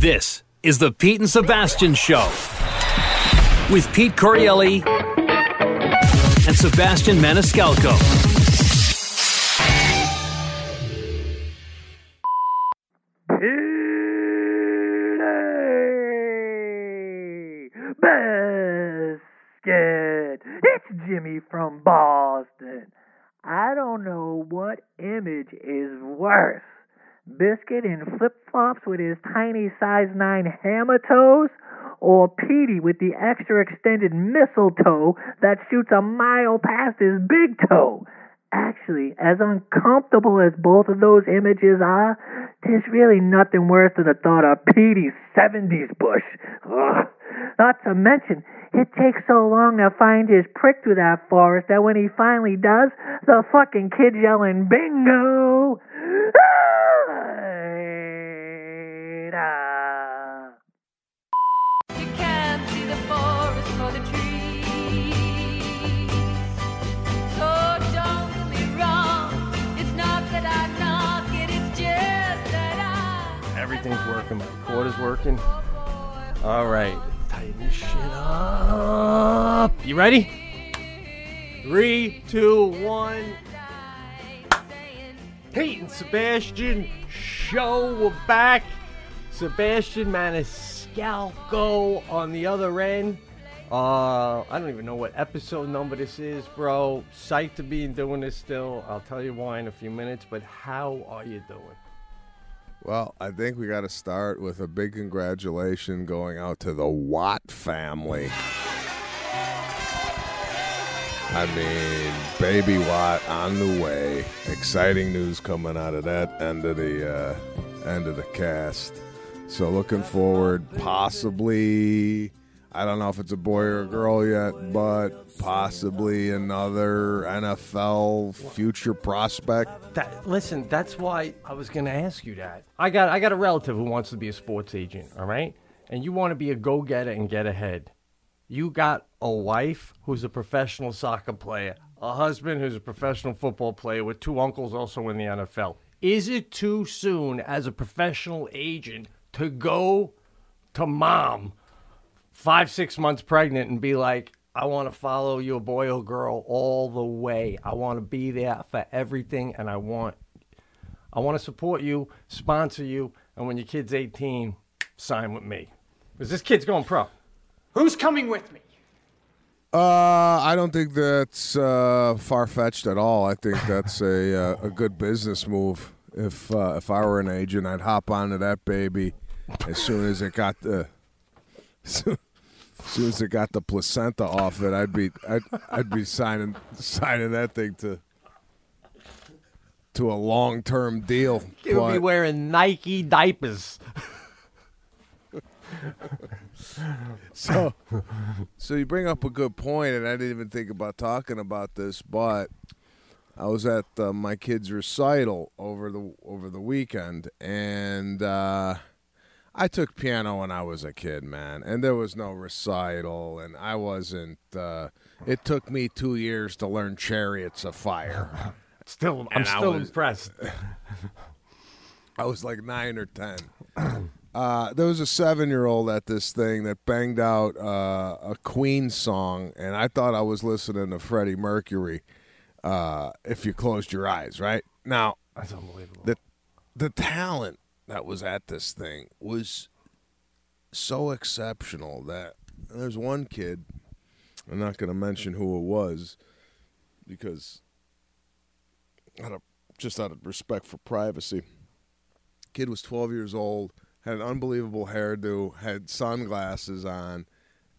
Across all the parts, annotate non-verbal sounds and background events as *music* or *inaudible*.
This is the Pete and Sebastian Show with Pete Correale and Sebastian Maniscalco. It's Jimmy from Boston. I don't know what image is worse. Biscuit in flip flops with his tiny size 9 hammer toes, or Petey with the extra extended mistletoe that shoots a mile past his big toe. Actually, as uncomfortable as both of those images are, there's really nothing worse than the thought of Petey's 70s bush. Ugh. Not to mention, it takes so long to find his prick through that forest that when he finally does, the fucking kid's yelling, Bingo! Ah! Working. My quarter's working. All right. Tighten this shit up. You ready? Three, two, one. And Sebastian show. We're back. Sebastian Maniscalco on the other end. Uh, I don't even know what episode number this is, bro. Psyched to be doing this still. I'll tell you why in a few minutes. But how are you doing? Well, I think we got to start with a big congratulation going out to the Watt family. I mean, baby Watt on the way. Exciting news coming out of that end of the uh, end of the cast. So looking forward, possibly. I don't know if it's a boy or a girl yet, but possibly another NFL future prospect. That, listen, that's why I was going to ask you that. I got I got a relative who wants to be a sports agent, all right? And you want to be a go-getter and get ahead. You got a wife who's a professional soccer player, a husband who's a professional football player with two uncles also in the NFL. Is it too soon as a professional agent to go to mom 5 6 months pregnant and be like I want to follow your boy or girl all the way. I want to be there for everything and I want I want to support you, sponsor you, and when your kid's 18, sign with me. Because this kid's going pro. Who's coming with me? Uh, I don't think that's uh, far fetched at all. I think that's a uh, a good business move. If uh, if I were an agent, I'd hop onto that baby as soon as it got the *laughs* as soon as it got the placenta off it. I'd be I'd, I'd be signing signing that thing to to a long term deal. He would be wearing Nike diapers. *laughs* so so you bring up a good point and i didn't even think about talking about this but i was at uh, my kid's recital over the over the weekend and uh I took piano when I was a kid, man, and there was no recital, and I wasn't. Uh, it took me two years to learn "Chariots of Fire." *laughs* Still, I'm And still was- impressed. *laughs* I was like nine or ten. *clears throat* Uh, there was a seven-year-old at this thing that banged out uh, a Queen song, and I thought I was listening to Freddie Mercury. Uh, if you closed your eyes, right now, That's unbelievable. the the talent that was at this thing was so exceptional that there's one kid. I'm not going to mention who it was because out of just out of respect for privacy. Kid was 12 years old, had an unbelievable hairdo, had sunglasses on,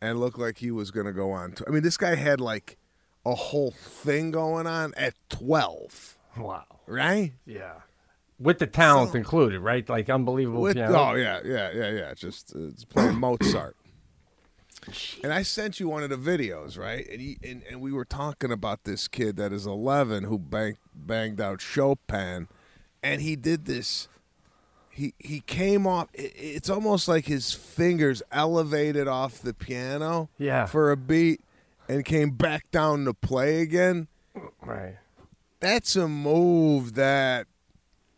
and looked like he was going to go on. To, I mean, this guy had like a whole thing going on at 12, Wow. right? Yeah. With the talent So- included, right? Like unbelievable With, oh yeah, yeah, yeah, yeah. Just uh, it's playing Mozart. And I sent you one of the videos, right? And, he, and and we were talking about this kid that is 11 who banged banged out Chopin, and he did this. He he came off. it- It's almost like his fingers elevated off the piano, Yeah. for a beat, and came back down to play again. Right. That's a move that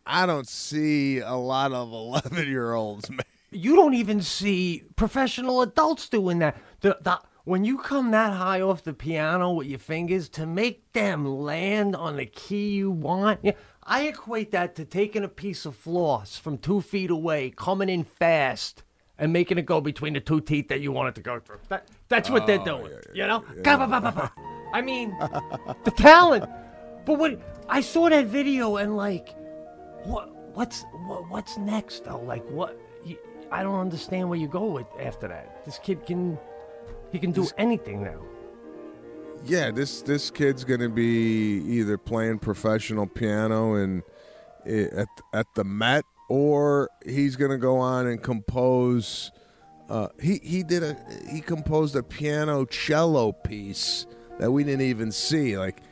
I don't see a lot of *laughs* 11 year olds you don't even see professional adults doing that. The, the when you come that high off the piano with your fingers to make them land on the key you want, yeah, I equate that to taking a piece of floss from two feet away, coming in fast, and making it go between the two teeth that you want it to go through. That, that's what they're oh, doing. you know? Ga-ba-ba-ba-ba. I mean, the talent. But what I saw that video and like, what what's what, what's next though? Like what? You, I don't understand where you go with after that. This kid can he can do anything now. Yeah, this this kid's gonna be either playing professional piano and at at the Met, or he's gonna go on and compose. Uh, he he did a he composed a piano cello piece that we didn't even see. Like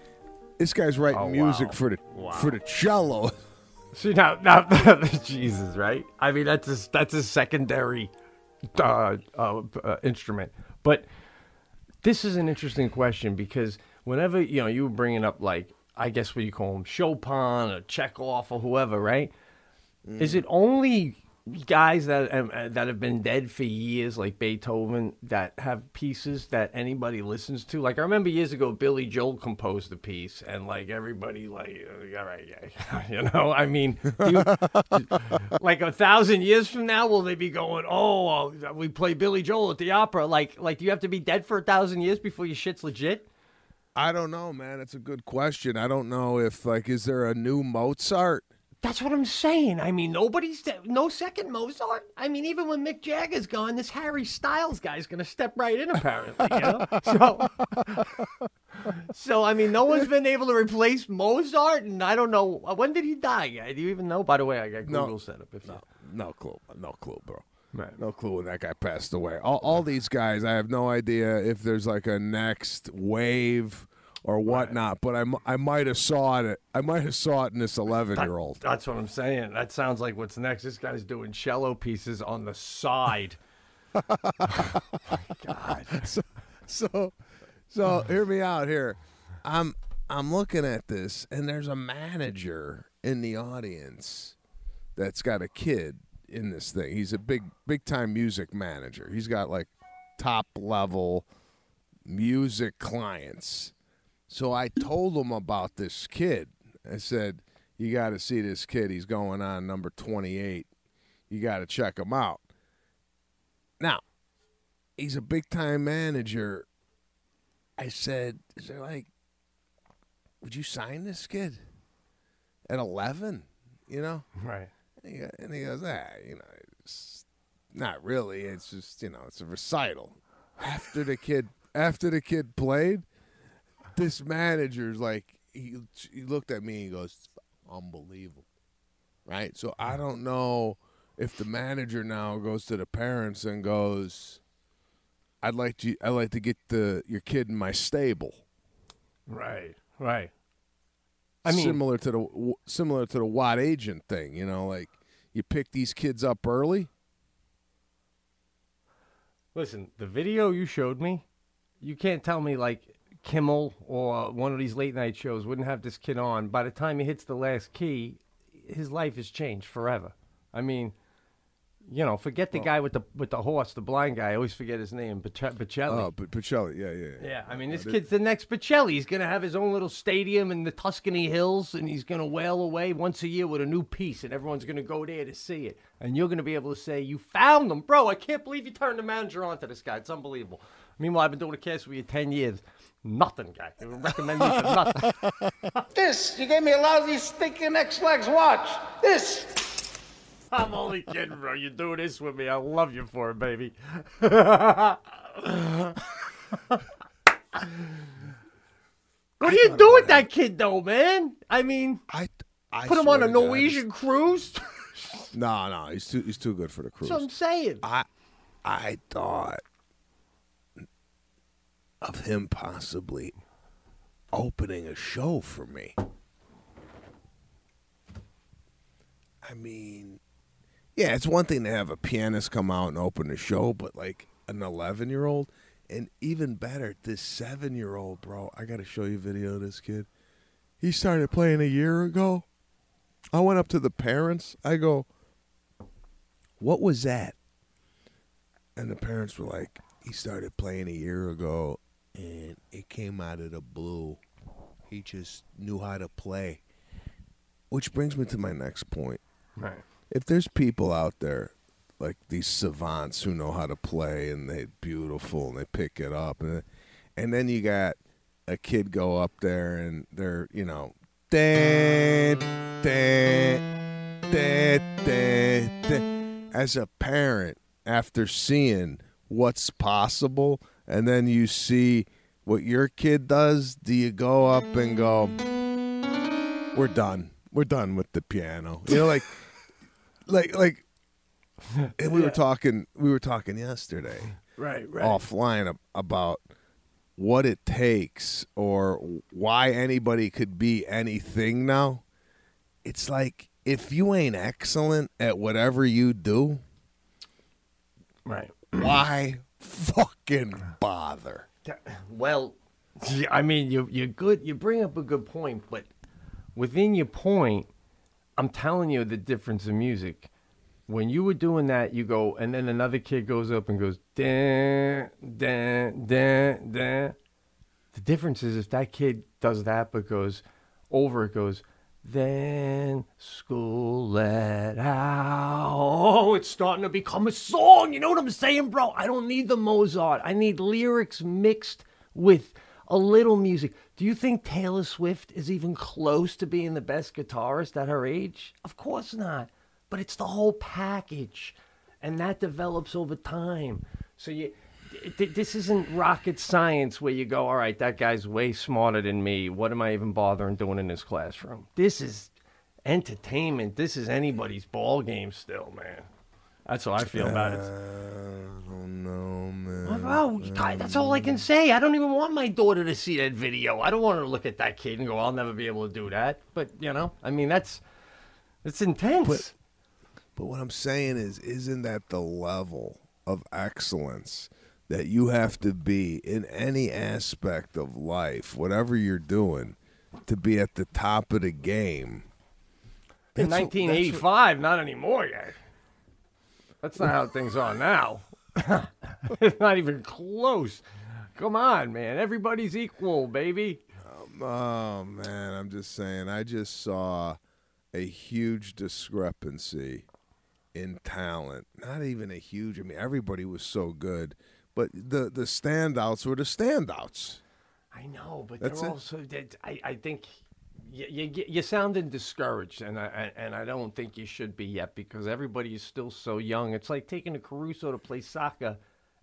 this guy's writing Oh, music wow. for the Wow. for the cello. *laughs* See now, now, *laughs* Jesus, right? I mean, that's a, that's a secondary uh, uh, uh, instrument. But this is an interesting question because whenever you know you were bringing up like I guess what you call them Chopin or Chekhov or whoever, right? Is it only guys that um, uh, that have been dead for years, like Beethoven, that have pieces that anybody listens to? Like I remember years ago, Billy Joel composed a piece, and like everybody, like, uh, all right, yeah, *laughs* you know, I mean, you- *laughs* like a thousand years from now, will they be going, oh, we play Billy Joel at the opera? Like, like, do you have to be dead for a thousand years before your shit's legit? I don't know, man. It's a good question. I don't know if like is there a new Mozart? That's what I'm saying. I mean, nobody's no second Mozart. I mean, even when Mick Jagger's gone, this Harry Styles guy's gonna step right in, apparently. You know? *laughs* So, so I mean, no one's been able to replace Mozart, and I don't know uh, when did he die. Uh, do you even know? By the way, I got No. Google set up. If you, No clue. No clue, bro. Right. No clue when that guy passed away. All, all these guys, I have no idea if there's like a next wave or whatnot. But I, I might have saw it. I might have saw it in this 11 year old. That's what I'm saying. That sounds like what's next. This guy's doing cello pieces on the side. oh *laughs* My god so, so hear me out here. I'm I'm looking at this, and there's a manager in the audience that's got a kid in this thing. He's a big big time music manager. He's got like top level music clients. So I told him about this kid. I said, "You got to see this kid. He's going on number 28. You got to check him out." Now, he's a big time manager. I said, "Is there like, would you sign this kid at 11? You know?" Right. And he, go- and he goes, "Ah, you know, it's not really. It's just you know, it's a recital." After the kid, after the kid played, this manager's like, he, he looked at me and he goes, "Unbelievable." Right? So I don't know if the manager now goes to the parents and goes, "I'd like to, I'd like to get the your kid in my stable." Right. Right. I mean, similar to the similar to the Watt agent thing, you know, like you pick these kids up early. Listen, the video you showed me, you can't tell me like Kimmel or one of these late night shows wouldn't have this kid on. By the time he hits the last key, his life has changed forever. I mean, you know, forget the guy with the with the horse, the blind guy. I always forget his name, Bocelli. Bocelli. Oh, but Pacelli, yeah, yeah, Yeah, I mean, this kid's the next Bocelli. He's gonna have his own little stadium in the Tuscany Hills, and he's gonna wail away once a year with a new piece, and everyone's gonna go there to see it. And you're gonna be able to say, "You found them, bro! I can't believe you turned the manager on to this guy. It's unbelievable." Meanwhile, I've been doing a cast with you ten years. Nothing, guy. They would recommend me for nothing. *laughs* This, you gave me a lousy stinking X-Legs watch. This. I'm only kidding, bro. You do this with me. I love you for it, baby. *laughs* what do you do with that kid, though, man? I mean, I, I put him on a to God, Norwegian cruise. it's- No, no, he's too he's too good for the cruise. That's what I'm saying. I I thought of him possibly opening a show for me. I mean, yeah, it's one thing to have a pianist come out and open a show, but like an 11 year old, and even better, this seven year old, bro. I got to show you a video of this kid. He started playing a year ago. I went up to the parents. I go, What was that? and the parents were like, he started playing a year ago, and it came out of the blue. He just knew how to play. Which brings me to my next point. Right. If there's people out there like these savants who know how to play and they're beautiful and they pick it up, and and then you got a kid go up there and they're you know, da, da, da, da, da. as a parent after seeing what's possible and then you see what your kid does, do you go up and go, "We're done. We're done with the piano." You know, like, *laughs* like, like. And we were talking. We were talking yesterday Right, right. offline about what it takes or why anybody could be anything now. It's like if you ain't excellent at whatever you do, Right. why fucking bother? Well, I mean, you you're good. You bring up a good point, but within your point, I'm telling you the difference in music. When you were doing that, you go, and then another kid goes up and goes, dan, dan, dan, dan. The difference is if that kid does that, but goes over, it goes, then school let out. Oh, it's starting to become a song. You know what I'm saying, bro? I don't need the Mozart. I need lyrics mixed with a little music. Do you think Taylor Swift is even close to being the best guitarist at her age? Of course not. But it's the whole package, and that develops over time. So you. Th- This isn't rocket science where you go, all right, that guy's way smarter than me. What am I even bothering doing in this classroom? This is entertainment. This is anybody's ball game still, man. That's how I feel about it. Uh, oh no, man. Oh, God, that's all I can say. I don't even want my daughter to see that video. I don't want her to look at that kid and go, "I'll never be able to do that." But you know, I mean, that's it's intense. But what I'm saying is, isn't that the level of excellence that you have to be in any aspect of life, whatever you're doing, to be at the top of the game? In That's what- 1985, not anymore yet. That's not how things are now. *laughs* it's not even close. Come on, man. Everybody's equal, baby. Um, oh man, I'm just saying. I just saw a huge discrepancy in talent. Not even a huge. I mean, everybody was so good, but the the standouts were the standouts. I know, but That's they're it. also. I, I think you, you get- you sounding discouraged, and I and I don't think you should be yet because everybody is still so young. It's like taking a Caruso to play soccer,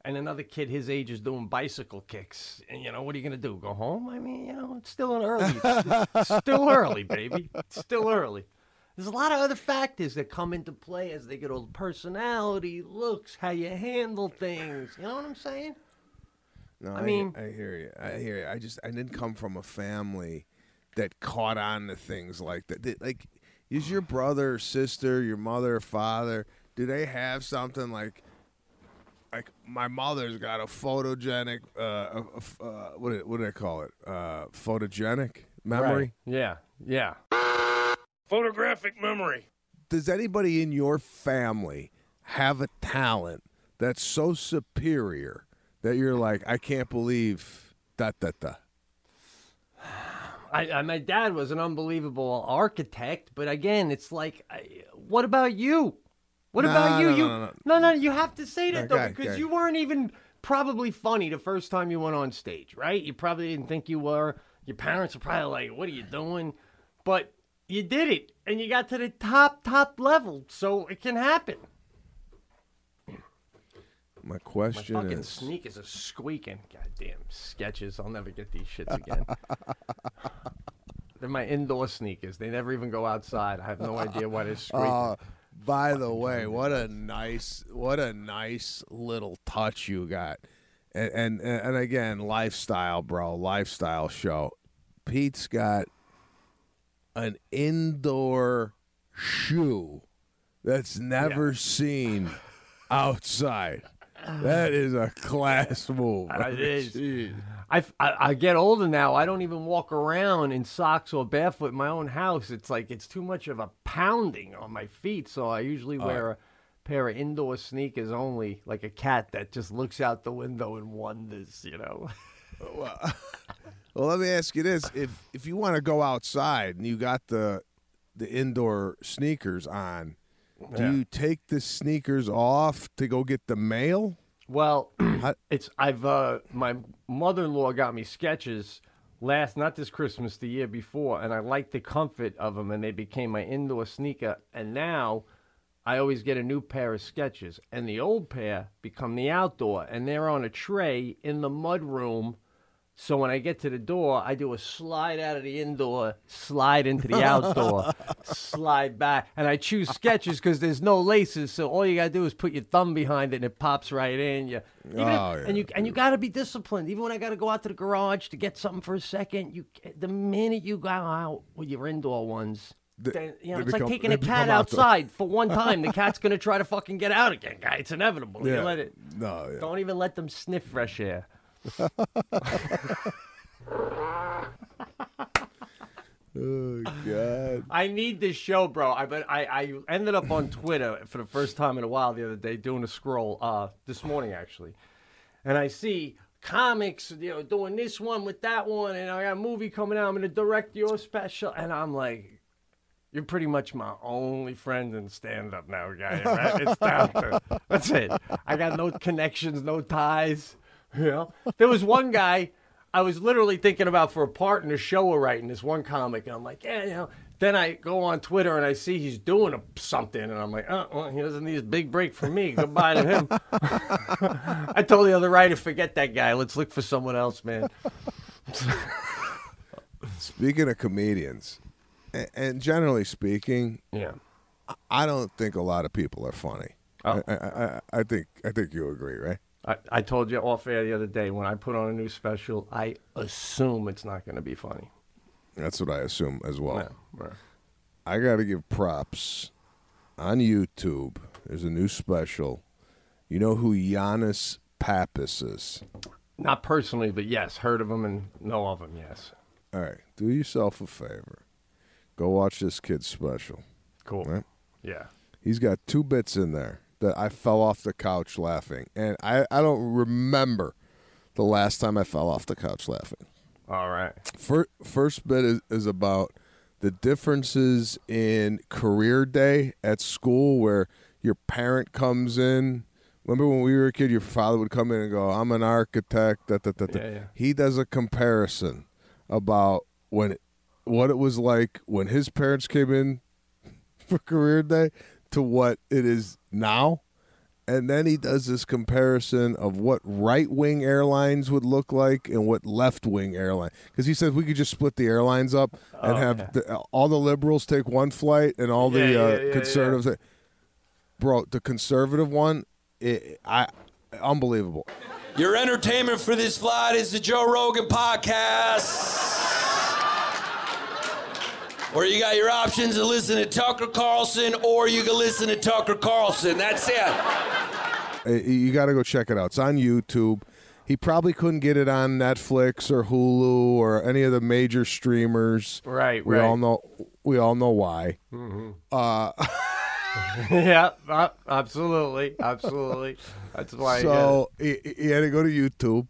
and another kid his age is doing bicycle kicks. And you know what are you gonna do? Go home? I mean, you know, it's still an early. It's still early, baby. It's still early. There's a lot of other factors that come into play as they get old Personality, looks, how you handle things. You know what I'm saying? No, I I, mean- I hear you. I hear you. I just I didn't come from a family that caught on to things like that. Did- like, is your brother, or sister, your mother, or father? Do they have something like? Like my mother's got a photogenic, uh, uh, uh, what do, what do they call it? Uh, photogenic memory. Right. Yeah. Yeah. Photographic memory. Does anybody in your family have a talent that's so superior that you're like, I can't believe that that that. I, I, my dad was an unbelievable architect, but again, it's like, I, what about you? What No, about you? no, you no, no, no, no, you have to say that No, though, go because go you weren't even probably funny the first time you went on stage, right? You probably didn't think you were. Your parents were probably like, "What are you doing?" But you did it, and you got to the top, top level, so it can happen. My My question fucking is, sneakers are squeaking. Goddamn Skechers. I'll never get these shits again. *laughs* They're my indoor sneakers. They never even go outside. I have no idea why they're *laughs* squeaking. uh, by the way, what a nice, what a nice little touch you got, and and and again, lifestyle, bro, lifestyle show. Pete's got an indoor shoe that's never seen *laughs* outside. That is a class move. It *laughs* is. I, I, get older now. I don't even walk around in socks or barefoot in my own house. It's like it's too much of a pounding on my feet. So I usually uh, wear a pair of indoor sneakers only, like a cat that just looks out the window and wonders, you know. Well, *laughs* well, let me ask you this: if if you want to go outside and you got the the indoor sneakers on, do Yeah. you take the sneakers off to go get the mail? Well, *clears throat* it's I've uh my mother-in-law got me Skechers last not this Christmas the year before and I liked the comfort of them and they became my indoor sneaker and now I always get a new pair of Skechers and the old pair become the outdoor and they're on a tray in the mud room so when I get to the door, I do a slide out of the indoor, slide into the outdoor, *laughs* slide back, and I choose Skechers because there's no laces. So all you gotta do is put your thumb behind it, and it pops right in. You, even if- Oh, yeah. and you and you gotta be disciplined. Even when I gotta go out to the garage to get something for a second, you the minute you go out with your indoor ones. They- then, you know, it's become- like taking a cat outdoor. outside for one *laughs* time. The cat's gonna try to fucking get out again, guy. It's inevitable. You let it. No, yeah. Don't even let them sniff fresh air. Oh God. I need this show, bro. I but I, I ended up on Twitter for the first time in a while the other day doing a scroll uh this morning actually. And I see comics, you know, doing this one with that one and I got a movie coming out, I'm gonna direct your special and I'm like you're pretty much my only friend in stand up now, guy. Right? It's down to that's it. I got no connections, no ties. Know? There was one guy I was literally thinking about for a part in a show we're writing, this one comic, and I'm like, yeah, you know. Then I go on Twitter and I see he's doing a, something, and I'm like, oh, well, he doesn't need a big break from me. Goodbye to him. *laughs* I told the other writer, forget that guy. Let's look for someone else, man. Speaking of comedians, and, and generally speaking, Yeah. I don't think a lot of people are funny. Oh. I, I, I, I think I think you agree, right? I, I told you off air the other day when I put on a new special, I assume it's not going to be funny. That's what I assume as well. Yeah, right. I got to give props on YouTube. There's a new special. You know who Giannis Pappas is? Not personally, but yes, heard of him and know of him. Yes, All right, do yourself a favor. Go watch this kid's special. cool. Right. Yeah, He's got two bits in there that I fell off the couch laughing. And I, I don't remember the last time I fell off the couch laughing. all right. First, first bit is, is about the differences in career day at school where your parent comes in. Remember when we were a kid, your father would come in and go, I'm an architect. Da, da, da, da. Yeah, yeah. He does a comparison about when what it was like when his parents came in *laughs* for career day to what it is now. And then he does this comparison of what right wing airlines would look like and what left wing airline. Because he says we could just split the airlines up and Oh, have yeah. the, all the liberals take one flight and all the Yeah, uh, yeah, yeah, conservatives. Bro, the conservative one, it, I unbelievable. Your entertainment for this flight is the Joe Rogan podcast. Where you got your options to listen to Tucker Carlson or you can listen to Tucker Carlson. That's it. Uh, You got to go check it out. It's on YouTube. He probably couldn't get it on Netflix or Hulu or any of the major streamers. Right, We right. all know. We all know why. Uh, *laughs* *laughs* yeah, uh, absolutely, absolutely. That's why. I get it. so he, he had to go to YouTube.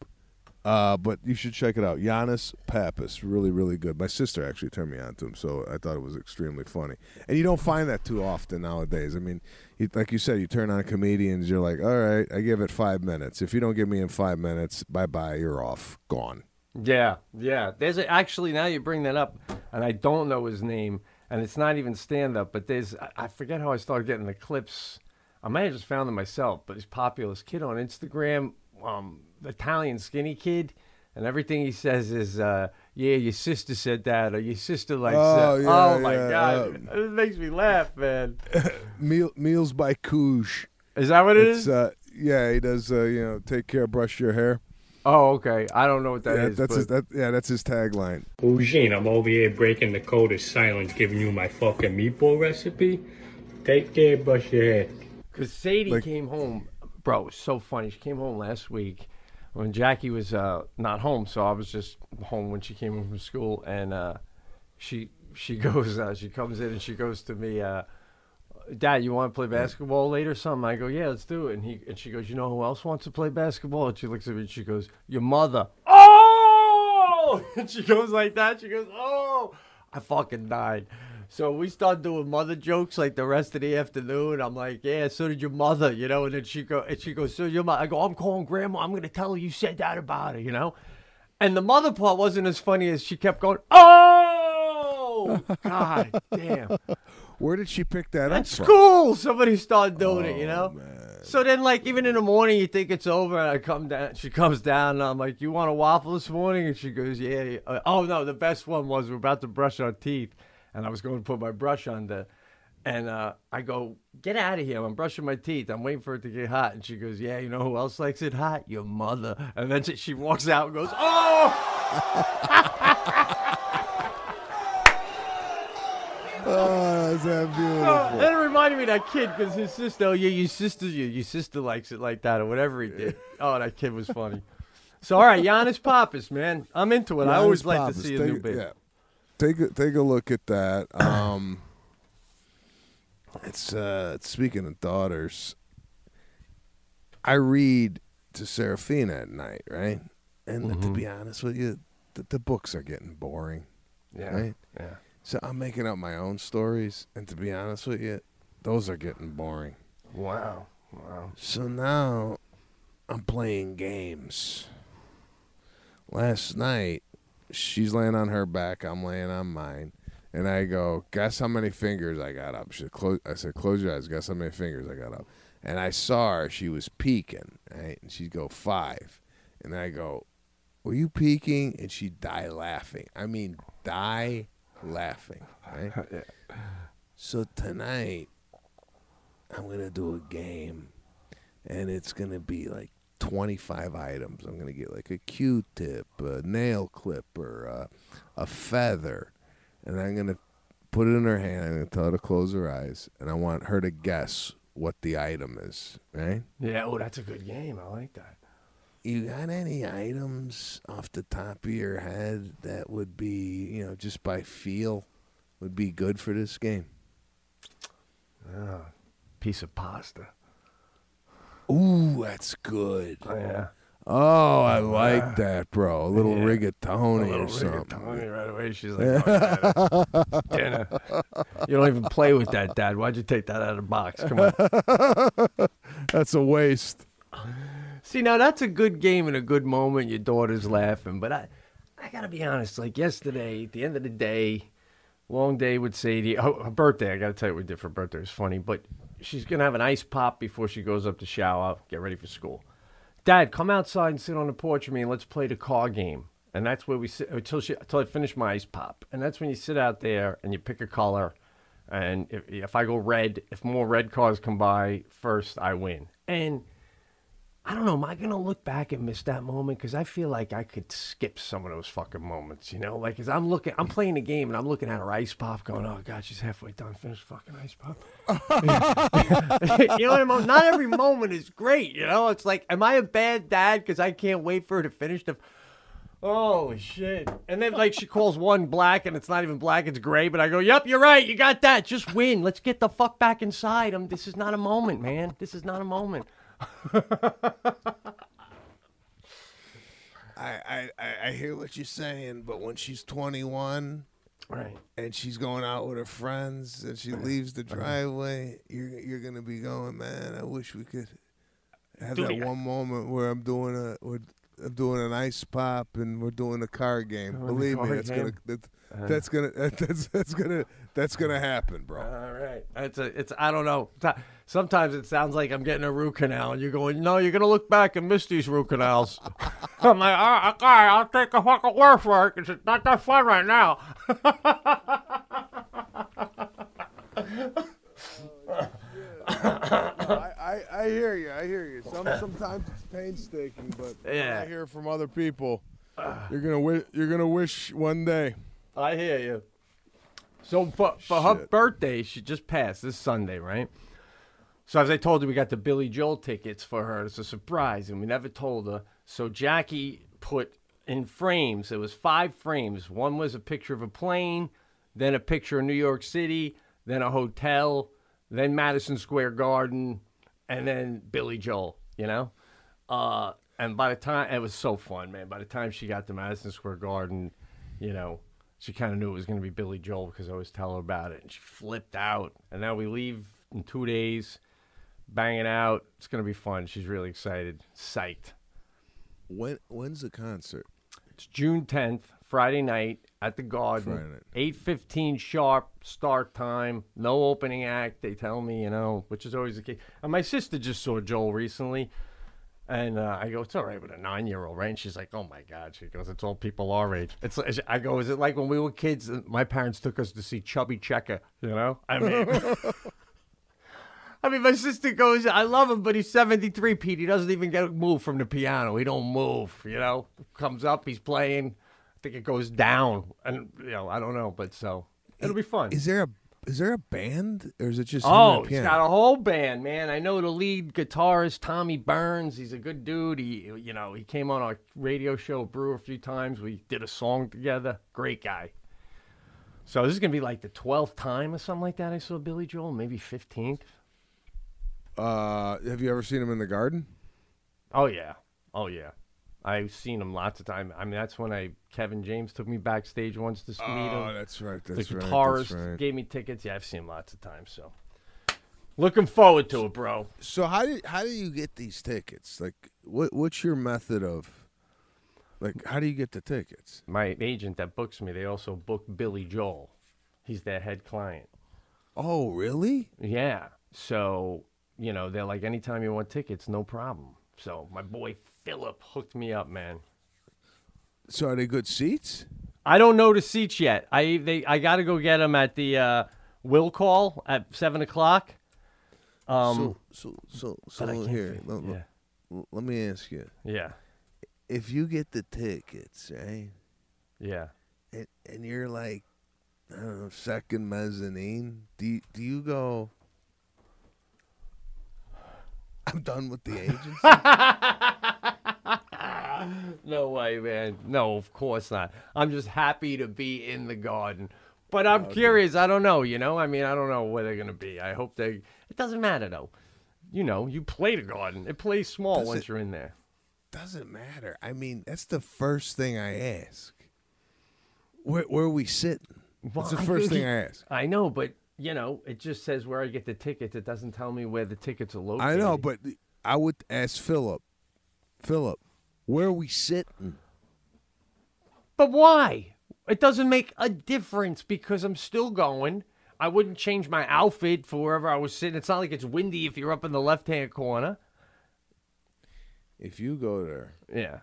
Uh, but you should check it out. Giannis Pappas, really, really good. My sister actually turned me on to him, so I thought it was extremely funny. And you don't find that too often nowadays. I mean, you, like you said, you turn on comedians, you're like, all right, I give it five minutes. If you don't get me in five minutes, bye bye, you're off, gone. Yeah, yeah. There's a, actually now you bring that up, and I don't know his name, and it's not even stand up, but there's I, I forget how I started getting the clips. I might have just found them myself, but he's popular. This kid on Instagram, um, Italian skinny kid, and everything he says is, uh, "Yeah, your sister said that, or your sister likes Oh, that." yeah, oh my yeah, god, yeah. *laughs* it makes me laugh, man. *laughs* Meal, meals by Koosh. Is that what it is? It's uh, yeah, he does. Uh, you know, take care, brush your hair. oh, okay. I don't know what that yeah, is. that's his, that. Yeah, that's his tagline. Eugene, I'm over here breaking the code of silence, giving you my fucking meatball recipe. Take care, brush your hair. Because Sadie Like- came home, bro. It was so funny. She came home last week when Jackie was uh, not home, so I was just home when she came home from school, and uh, she she *laughs* goes, uh, she comes in and she goes to me. Uh, Dad, you want to play basketball later or something? I go, yeah, let's do it. And he and she goes, you know who else wants to play basketball? And she looks at me and she goes, your mother. Oh! *laughs* And she goes like that. She goes, oh! I fucking died. So we start doing mother jokes like the rest of the afternoon. I'm like, yeah, so did your mother, you know. And then she go, and she goes, so your mother. I go, I'm calling grandma. I'm gonna tell her you said that about her, you know. And the mother part wasn't as funny as she kept going, oh! God damn. Where did she pick that At up from? school, somebody started doing it, you Oh, know. So then, like, even in the morning, you think it's over, and I come down. She comes down, and I'm like, "You want a waffle this morning?" And she goes, "Yeah." yeah." Uh, oh no, the best one was we're about to brush our teeth, and I was going to put my brush on the, and uh, I go, "Get out of here!" I'm brushing my teeth. I'm waiting for it to get hot, and she goes, "Yeah, you know who else likes it hot? Your mother." And then she, she walks out and goes, "Oh!" *laughs* Oh, is that beautiful? that reminded me of that kid because his sister, oh yeah, your sister, your, your sister likes it like that or whatever he did. Oh, that kid was funny. So all right, Giannis Pappas, man, I'm into it. I always Giannis like to see a take, new bit. Yeah. Take a take a look at that. Um, it's uh, speaking of daughters. I read to Serafina at night, right? And to be honest with you, the, the books are getting boring, Yeah, right? yeah. So I'm making up my own stories, and to be honest with you, those are getting boring. Wow, wow. So now I'm playing games. Last night, she's laying on her back, I'm laying on mine, and I go, "Guess how many fingers I got up?" She close. I said, "Close your eyes. Guess how many fingers I got up?" And I saw her. She was peeking, right? And she'd go five, and I go, "Were you peeking?" And she'd die laughing. I mean, die laughing, right? *laughs* So tonight, I'm gonna do a game, and it's gonna be like 25 items. I'm gonna get like a Q-tip, a nail clipper, uh, a feather, and I'm gonna put it in her hand. I'm gonna tell her to close her eyes, and I want her to guess what the item is. Right? Yeah, oh, that's a good game. I like that. You got any items off the top of your head that would be, you know, just by feel, would be good for this game? Piece of pasta. Ooh, that's good. Oh, yeah. Oh, I like that, bro. A little Yeah. rigatoni A little or something. rigatoni right away. She's like, oh, dinner. You don't even play with that, Dad. Why'd you take that out of the box? Come on. *laughs* That's a waste. See, now that's a good game and a good moment. Your daughter's laughing, but I, I gotta be honest. Like yesterday, at the end of the day, long day with Sadie. Oh, her birthday. I gotta tell you what we did for birthday. It was funny, but she's gonna have an ice pop before she goes up to shower, get ready for school. Dad, come outside and sit on the porch with me and let's play the car game. And that's where we sit until she until I finish my ice pop. And that's when you sit out there and you pick a color. And if, if I go red, if more red cars come by first, I win. And I don't know. Am I gonna look back and miss that moment? Because I feel like I could skip some of those fucking moments. You know, like as I'm looking, I'm playing the game and I'm looking at her ice pop, going, "Oh God, she's halfway done. Finish fucking ice pop." *laughs* you know what I mean? Not every moment is great. You know, it's like, am I a bad dad because I can't wait for her to finish the. Oh shit! And then like she calls one black and it's not even black, it's gray. But I go, "Yep, you're right. You got that. Just win. Let's get the fuck back inside. Um, this is not a moment, man. This is not a moment." *laughs* I, I, I- hear what you're saying, but when she's 21 Right. and she's going out with her friends and she leaves the driveway, you're you're gonna be going, man. I wish we could have Do that the- one moment where I'm doing a we're, I'm doing an ice pop and we're doing a card game. Believe me, that's gonna game? Uh-huh. that, that's gonna that, *laughs* that's that's gonna that's gonna happen, bro. All right. It's a, it's I don't know. So- Sometimes it sounds like I'm getting a root canal, and you're going, no, you're gonna look back and miss these root canals. *laughs* I'm like, all right, okay, I'll take a fucking word for it, 'cause it's not that fun right now. I, I, I hear you. I hear you. Some sometimes it's painstaking, but when Yeah. I hear from other people, *sighs* you're gonna wish you're gonna wish one day. I hear you. So for, for her birthday, she just passed this Sunday, right? So as I told you, we got the Billy Joel tickets for her. It's a surprise, and we never told her. So Jackie put in frames. It was five frames. One was a picture of a plane, then a picture of New York City, then a hotel, then Madison Square Garden, and then Billy Joel. You know, uh, and by the time it was so fun, man. By the time she got to Madison Square Garden, you know, she kind of knew it was going to be Billy Joel because I always tell her about it, and she flipped out. And now we leave in two days, banging out. It's going to be fun. She's really excited, psyched. When when's the concert? It's June 10th, Friday night at the Garden. night. 8:15 sharp start time. No opening act. They tell me, you know, which is always the case. And my sister just saw Joel recently, and uh, I go, "It's all right with a nine-year-old, right?" And she's like, "Oh my God!" She goes, "It's all people our age." It's I go, "Is it like when we were kids? My parents took us to see Chubby Checker, you know?" I mean. *laughs* *laughs* I mean, my sister goes, I love him, but he's 73, Pete. He doesn't even get a move from the piano. He don't move, you know? Comes up, he's playing. I think it goes down. And, you know, I don't know, but so it'll be fun. Is there a is there a band or is it just Oh, he's got a whole band, man. I know the lead guitarist, Tommy Byrnes. He's a good dude. He, you know, he came on our radio show, Brew, a few times. We did a song together. Great guy. So this is gonna be like the twelfth time or something like that. I saw Billy Joel, maybe fifteenth. Uh, have you ever seen him in the garden? Oh yeah, oh yeah. I've seen him lots of times. I mean, that's when I Kevin James took me backstage once to meet him. Oh, that's right. the That's right. guitarist That's right. gave me tickets. Yeah, I've seen him lots of times. So looking forward to it, bro. So how do how do you get these tickets? Like, what what's your method of? Like, how do you get the tickets? My agent that books me, they also book Billy Joel. He's their head client. Oh, really? Yeah. So, you know, they're like, anytime you want tickets, no problem. So my boy Philip hooked me up, man. So are they good seats? I don't know the seats yet. I they I got to go get them at the uh, will call at seven o'clock. Um, so so so so here, let, yeah. let- let me ask you: yeah, if you get the tickets, right, yeah. and, and you're like, I don't know, second mezzanine, do do you go? I'm done with the agency. *laughs* No way, man. No, of course not. I'm just happy to be in the garden. But I'm curious. I don't know, you know? I mean, I don't know where they're going to be. I hope they. It doesn't matter, though. You know, you play the garden. It plays small Does once it- you're in there. Doesn't matter. I mean, that's the first thing I ask. Where where are we sitting? That's the Well, I first thing I ask. I know, but, you know, it just says where I get the tickets. It doesn't tell me where the tickets are located. I know, but I would ask Philip. Philip, where are we sitting? But why? It doesn't make a difference because I'm still going. I wouldn't change my outfit for wherever I was sitting. It's not like it's windy if you're up in the left hand corner. If you go there Yeah,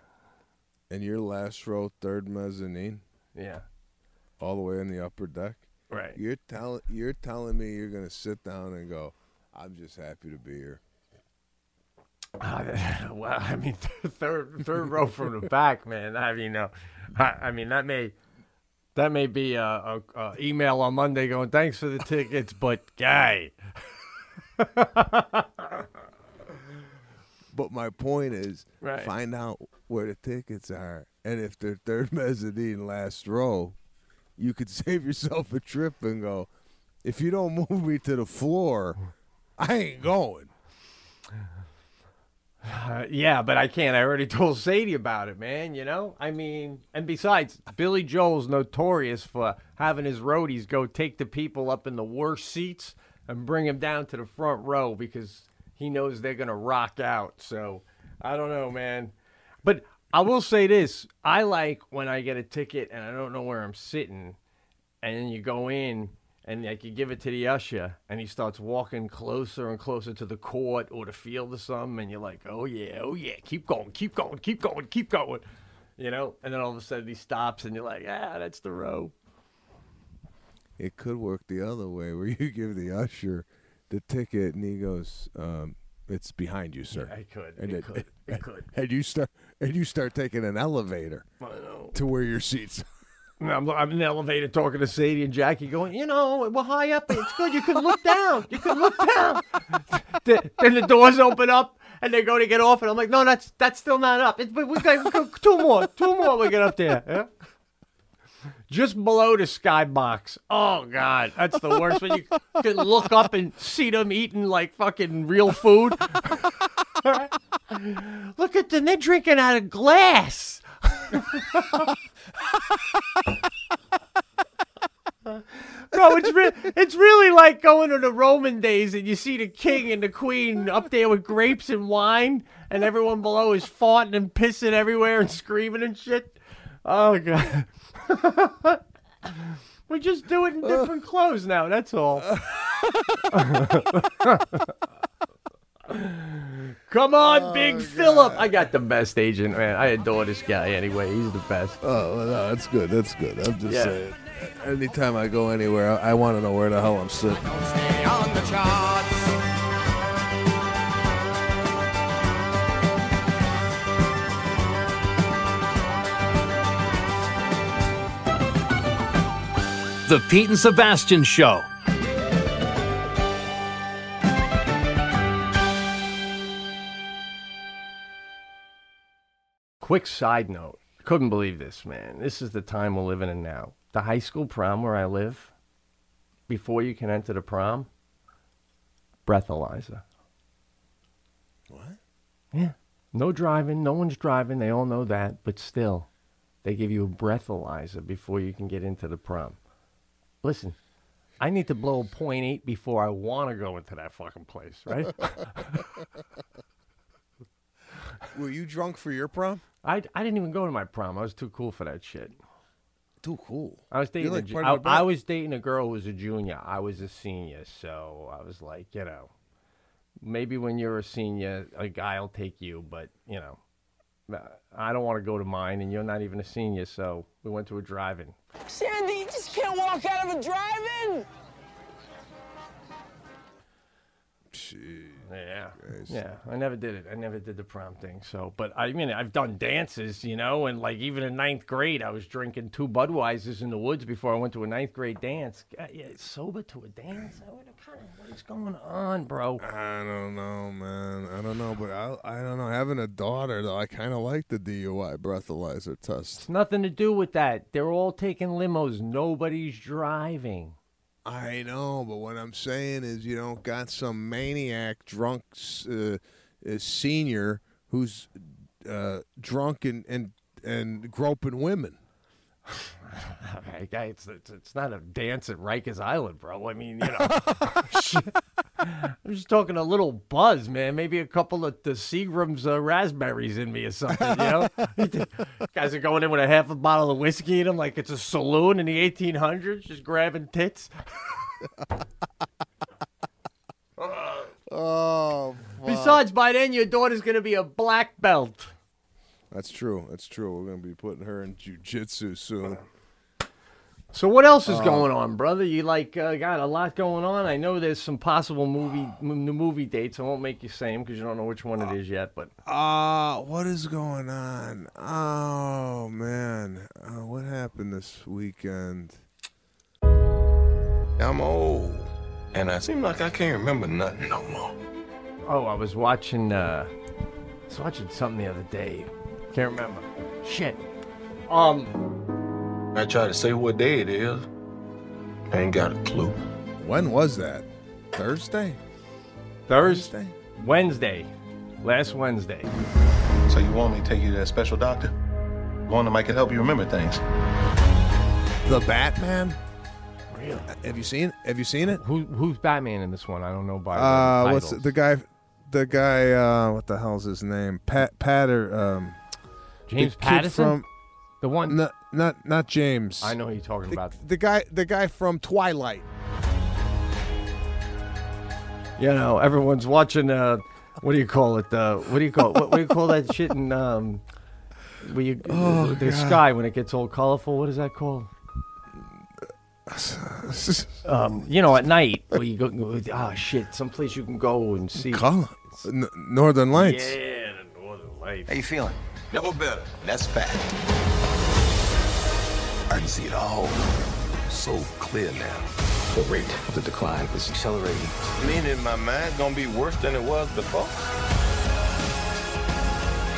and you're last row, third mezzanine, yeah, all the way in the upper deck, right. you're telling you're telling me you're gonna sit down and go, I'm just happy to be here. Uh, *laughs* well, I mean, *laughs* third third row from the back, man. I mean, uh, I, I mean that may that may be a, a, a email on Monday going, "Thanks for the tickets, but guy." *laughs* But my point is, Right. find out where the tickets are, and if they're third mezzanine, last row, you could *laughs* save yourself a trip and go. If you don't *laughs* move me to the floor, I ain't going. *sighs* Uh, yeah, but I can't. I already *laughs* told Sadie about it, man. You know, I mean, and besides, Billy Joel's notorious for having his roadies go take the people up in the worst seats and bring them down to the front row because he knows they're gonna rock out. So I don't know, man. But I will say this: I like when I get a ticket and I don't know where I'm sitting, and then you go in and like you give it to the usher and he starts walking closer and closer to the court or the field or something and you're like oh yeah oh yeah keep going keep going keep going keep going you know and then all of a sudden he stops and you're like ah that's the row It could work the other way, where *laughs* you give the usher the ticket, and he goes, um, "It's behind you, sir." Yeah, it could. And It could. It *laughs* could. And you start, and you start taking an elevator to where your seats. I'm, I'm in the elevator talking to Sadie and Jackie, going, you know, we're high up. It's good. You can look down. You can look down. *laughs* then, then the doors open up, and they go to get off, and I'm like, no, that's that's still not up. Got we got two more, two more. We get up there. Yeah? just below the skybox. Oh God, that's the worst when you can look up and see them eating like fucking real food. *laughs* *laughs* look at them; they're drinking out of glass. *laughs* Bro, it's re- it's really like going to the Roman days and you see the king and the queen up there with grapes and wine, and everyone below is farting and pissing everywhere and screaming and shit. Oh god. *laughs* we just do it in different clothes now. That's all. Come on, oh, Big Philip. I got the best agent, man. I adore this guy anyway. He's the best. Oh, well, no, that's good. That's good. I'm just Yeah. saying. Anytime I go anywhere, I, I want to know where the hell I'm sitting. on the charts. The Pete and Sebastian Show. Quick side note. Couldn't believe this, man. This is the time we're living in now. The high school prom where I live, before you can enter the prom, breathalyzer. What? Yeah. No driving. No one's driving. They all know that. But still, they give you a breathalyzer before you can get into the prom. Listen, I need to blow a point eight before I want to go into that fucking place, right? *laughs* Were you drunk for your prom? I, I didn't even go to my prom. I was too cool for that shit. Too cool. I was dating. like a, part I, of the I band? was dating a girl who was a junior. I was a senior, so I was like, you know, maybe when you're a senior, a guy will take you, but you know, uh, I don't want to go to mine, and you're not even a senior, so we went to a drive-in. Sandy, you just can't walk out of a drive-in. Yeah, yeah. I never did it. I never did the prom thing. So, but I mean, I've done dances, you know, and like even in ninth grade, I was drinking two Budweisers in the woods before I went to a ninth grade dance. God, yeah, sober to a dance. I kind of what is going on, bro? I don't know, man. I don't know, but I, I don't know. Having a daughter, though, I kind of like the DUI breathalyzer test. It's nothing to do with that. They're all taking limos. Nobody's driving. I know, but what I'm saying is, you don't got some maniac drunk uh, uh, senior who's uh, drunk and, and and groping women. *sighs* It's, it's it's not a dance at Rikers Island, bro. I mean, you know. *laughs* *laughs* I'm just talking a little buzz, man. Maybe a couple of the Seagram's uh, raspberries in me or something. You know, *laughs* guys are going in with a half a bottle of whiskey in them, like it's a saloon in the 1800s, just grabbing tits. Oh, Besides, by then your daughter's gonna be a black belt. that's true. That's true. We're gonna be putting her in jujitsu soon. So what else is Uh, going on, brother? You like uh, got a lot going on. I know there's some possible movie m- new movie dates. I won't make you say them because you don't know which one it is yet. But Ah, what is going on? Oh man, uh, what happened this weekend? I'm old, and I seem like I can't remember nothing no more. oh, I was watching. Uh, I was watching something the other day. Can't remember. Shit. Um. I try to say what day it is. I ain't got a clue. When was that? Thursday? Thursday. Wednesday. Last Wednesday. So you want me to take you to that special doctor? One that might can help you remember things. The Batman? Really? Have you seen? Have you seen it? Who who's Batman in this one? I don't know by Uh, the what's titles. the guy? The guy. Uh, what the hell's his name? Pat Patter. Um, James the Patterson? From, the one. not not not James. I know who you're talking The, about. the guy. The guy from Twilight. You know, everyone's watching. Uh, what do you call it? Uh, what do you call what, what do you call that *laughs* shit in um, where you Oh, the God. sky when it gets all colorful? What is that called? *laughs* Um, you know, at night where you go. Ah, shit! Someplace you can go and see. Color. N- Northern Lights. Yeah, the Northern Lights. How you feeling? Never better. That's fact. I can see it all so clear now. The rate of the decline is accelerating. Meaning my mind's gonna be worse than it was before?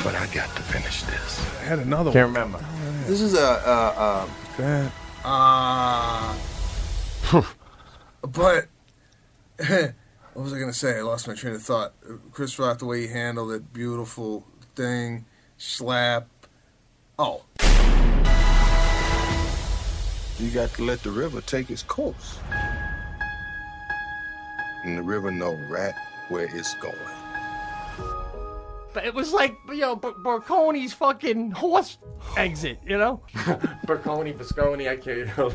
But I got to finish this. I had another one. Can't one. remember. This is a uh Go uh, uh but *laughs* what was I gonna say? I lost my train of thought. Chris Rock, the way he handled it, beautiful thing, slap. Oh, You got to let the river take its course. And the river know right where it's going. But it was like, you know, B- Berconi's fucking horse exit, you know? *laughs* Berconi, Bisconi, I can't, you know.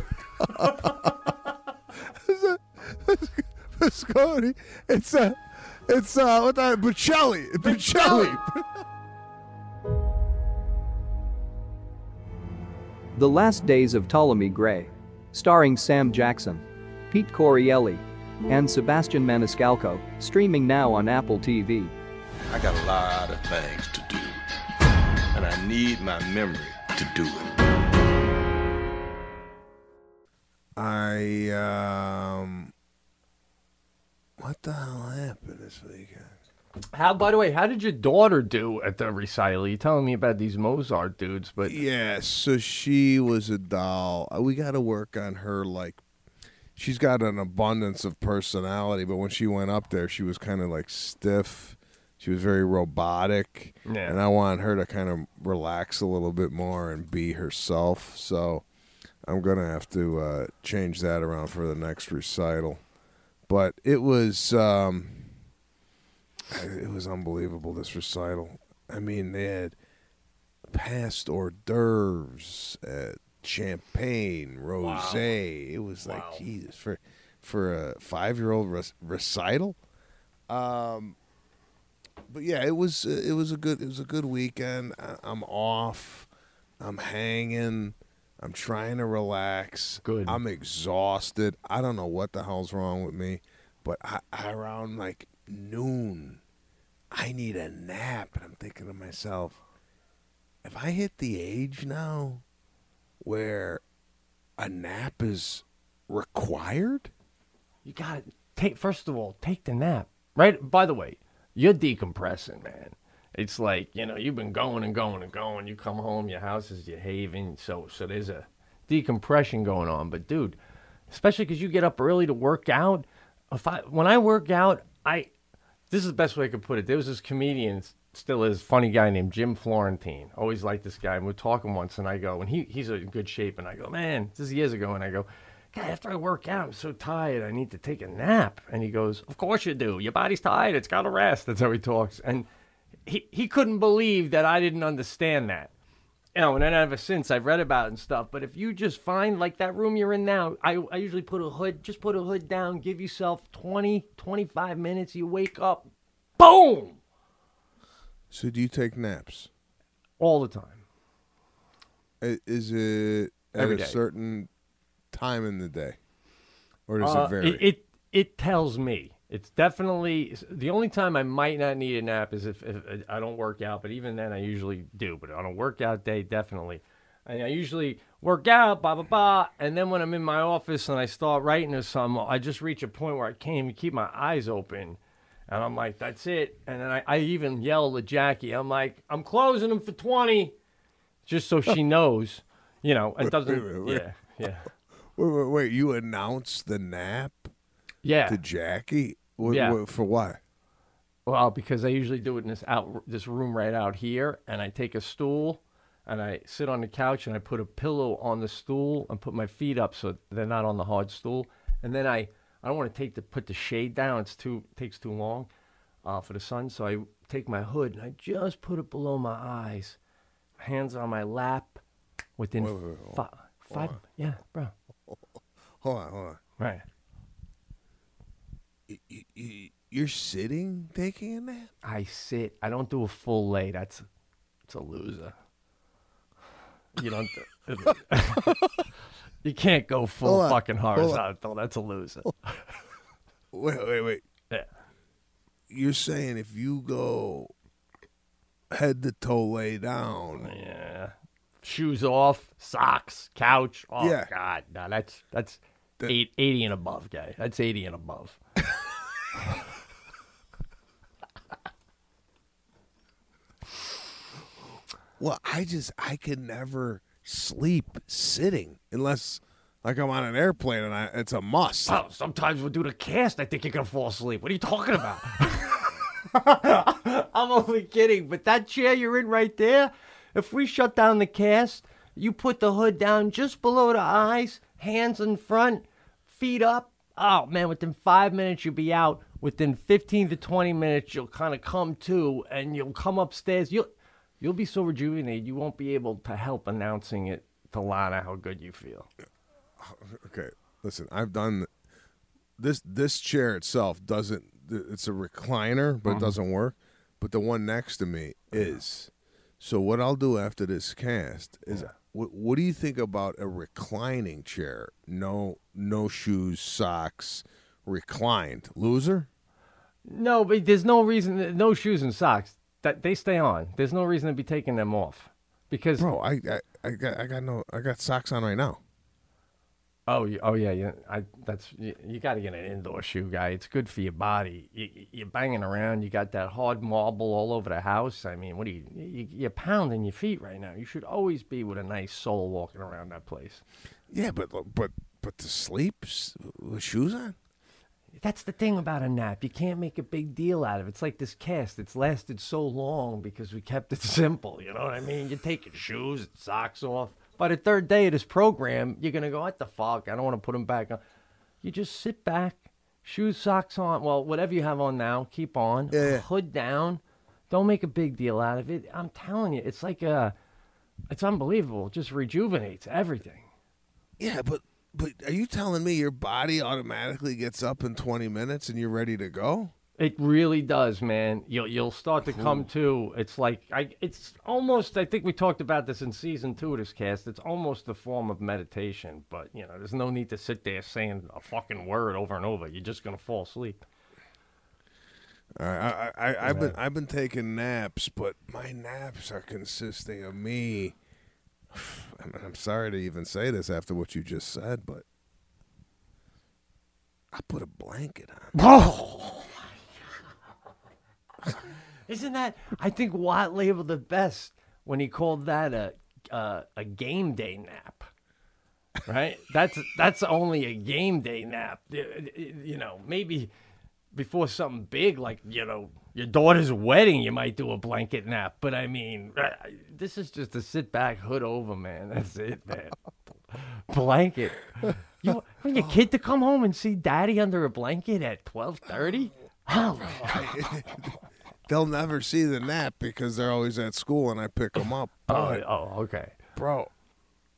Visconti. It's uh, it's uh, what the Bocelli. Bocelli. The Last Days of Ptolemy Gray. Starring Sam Jackson, Pete Correale, and Sebastian Maniscalco. Streaming now on Apple TV. I got a lot of things to do. And I need my memory to do it. I um, what the hell happened this weekend? How, by the way, how did your daughter do at the recital? You're telling me about these Mozart dudes, but Yeah, so she was a doll. Uh, We got to work on her. Like, she's got an abundance of personality, but when she went up there, she was kind of like stiff. She was very robotic, Yeah. and I want her to kind of relax a little bit more and be herself. So, I'm gonna have to uh, change that around for the next recital. But it was. Um, it was unbelievable this recital. I mean, they had past hors d'oeuvres, uh, champagne, rosé. It was like Jesus for for a five year old rec- recital. Um, but yeah, it was uh, it was a good it was a good weekend. I, I'm off. I'm hanging. I'm trying to relax. Good. I'm exhausted. I don't know what the hell's wrong with me, but I, I around like noon, I need a nap. And I'm thinking to myself, if I hit the age now where a nap is required, you got to take, first of all, take the nap. Right? By the way, you're decompressing, man. It's like, you know, you've been going and going and going. You come home, your house is your haven. So, so there's a decompression going on. But, dude, especially because you get up early to work out. If I, when I work out, I, this is the best way I could put it. There was this comedian, still is, funny guy named Jim Florentine. Always liked this guy. And we're talking once, and I go, and he, he's in good shape. And I go, man, this is years ago. And I go, God, after I work out, I'm so tired. I need to take a nap. And he goes, Of course you do. Your body's tired. It's got to rest. That's how he talks. And he, he couldn't believe that I didn't understand that. You know, and then ever since I've read about it and stuff. But if you just find like that room you're in now, I, I usually put a hood, just put a hood down, give yourself 20, 25 minutes. You wake up, boom, so do you take naps? all the time. Is it at Every a day. certain time in the day, or does Uh, it vary? It, it it tells me. It's definitely the only time I might not need a nap is if, if I don't work out. But even then, I usually do. But on a workout day, definitely. And I usually work out, blah blah blah, and then when I'm in my office and I start writing or something, I just reach a point where I can't even keep my eyes open, and I'm like, that's it. And then I, I even yell at Jackie. I'm like, I'm closing them for twenty, just so she *laughs* knows, you know, and doesn't. wait, wait, wait. Yeah, yeah. *laughs* Wait, wait, wait! You announced the nap Yeah. to Jackie? Wh- Yeah. wh- for what? Well, because I usually do it in this out this room right out here, and I take a stool and I sit on the couch and I put a pillow on the stool and put my feet up so they're not on the hard stool, and then I I don't want to take the put the shade down; it's too takes too long uh, for the sun. So I take my hood and I just put it below my eyes, hands on my lap, within Wait, wait, wait, hold fi- five. Yeah, bro. *laughs* Hold on, hold on. Right. You're sitting taking a nap? I sit. I don't do a full lay. That's it's a loser. You don't. *laughs* you can't go full on, fucking horizontal. That's a loser. Wait, wait, wait. Yeah. You're saying if you go head to toe lay down, Yeah. Shoes off, socks, couch. Oh Yeah. God, no, that's that's eight, 80 and above, guy. That's eighty and above. Well, I just I can never sleep sitting unless like I'm on an airplane and I, it's a must. Oh, sometimes we'll do the cast. I think you're gonna fall asleep. What are you talking about? *laughs* I'm only kidding. But that chair you're in right there, if we shut down the cast, you put the hood down just below the eyes, hands in front, feet up. Oh man, within five minutes you'll be out. Within 15 to 20 minutes you'll kind of come to, and you'll come upstairs. You'll you'll be so rejuvenated you won't be able to help announcing it to Lana how good you feel. *sighs* Okay, listen, I've done this. This chair itself doesn't. It's a recliner, but it Mhm. doesn't work. But the one next to me is. So what I'll do after this cast is, what, what do you think about a reclining chair? No, no shoes, socks, reclined. Loser. No, but there's no reason. No shoes and socks. That they stay on. There's no reason to be taking them off, because Bro, I, I, I got, I got no, I got socks on right now. Oh, oh yeah, yeah. I that's you, you got to get an indoor shoe, guy. It's good for your body. You- you're banging around. You got that hard marble all over the house. I mean, what are you, you? You're pounding your feet right now. You should always be with a nice sole walking around that place. Yeah, but but but to sleep with shoes on. That's the thing about a nap. You can't make a big deal out of it. It's like this cast. It's lasted so long because we kept it *laughs* simple. You know what I mean? You take your shoes and socks off. By the third day of this program, you're going to go, what the fuck? I don't want to put them back on. You just sit back, shoes, socks on. Well, whatever you have on now, keep on. Hood down. Don't make a big deal out of it. I'm telling you, it's like a, it's unbelievable. It just rejuvenates everything. Yeah, but but are you telling me your body automatically gets up in 20 minutes and you're ready to go? It really does, man. You'll you'll start to come to. It's like I. It's almost. I think we talked about this in season two of this cast. It's almost a form of meditation, but you know, there's no need to sit there saying a fucking word over and over. You're just gonna fall asleep. All right, I, I, I, I've been I've been taking naps, but my naps are consisting of me. *sighs* I mean, I'm sorry to even say this after what you just said, but I put a blanket on. *laughs* Oh. *laughs* Isn't that? I think Watt labeled it best when he called that a uh, a game day nap. Right? that's that's only a game day nap. You know, maybe before something big like you know your daughter's wedding, you might do a blanket nap. But I mean, uh, this is just a sit back, hood over, man. That's it, man. blanket. You want your kid to come home and see daddy under a blanket at twelve thirty? *laughs* Oh, They'll never see the nap because they're always at school and I pick them up. *laughs* Oh, But, oh, okay. bro,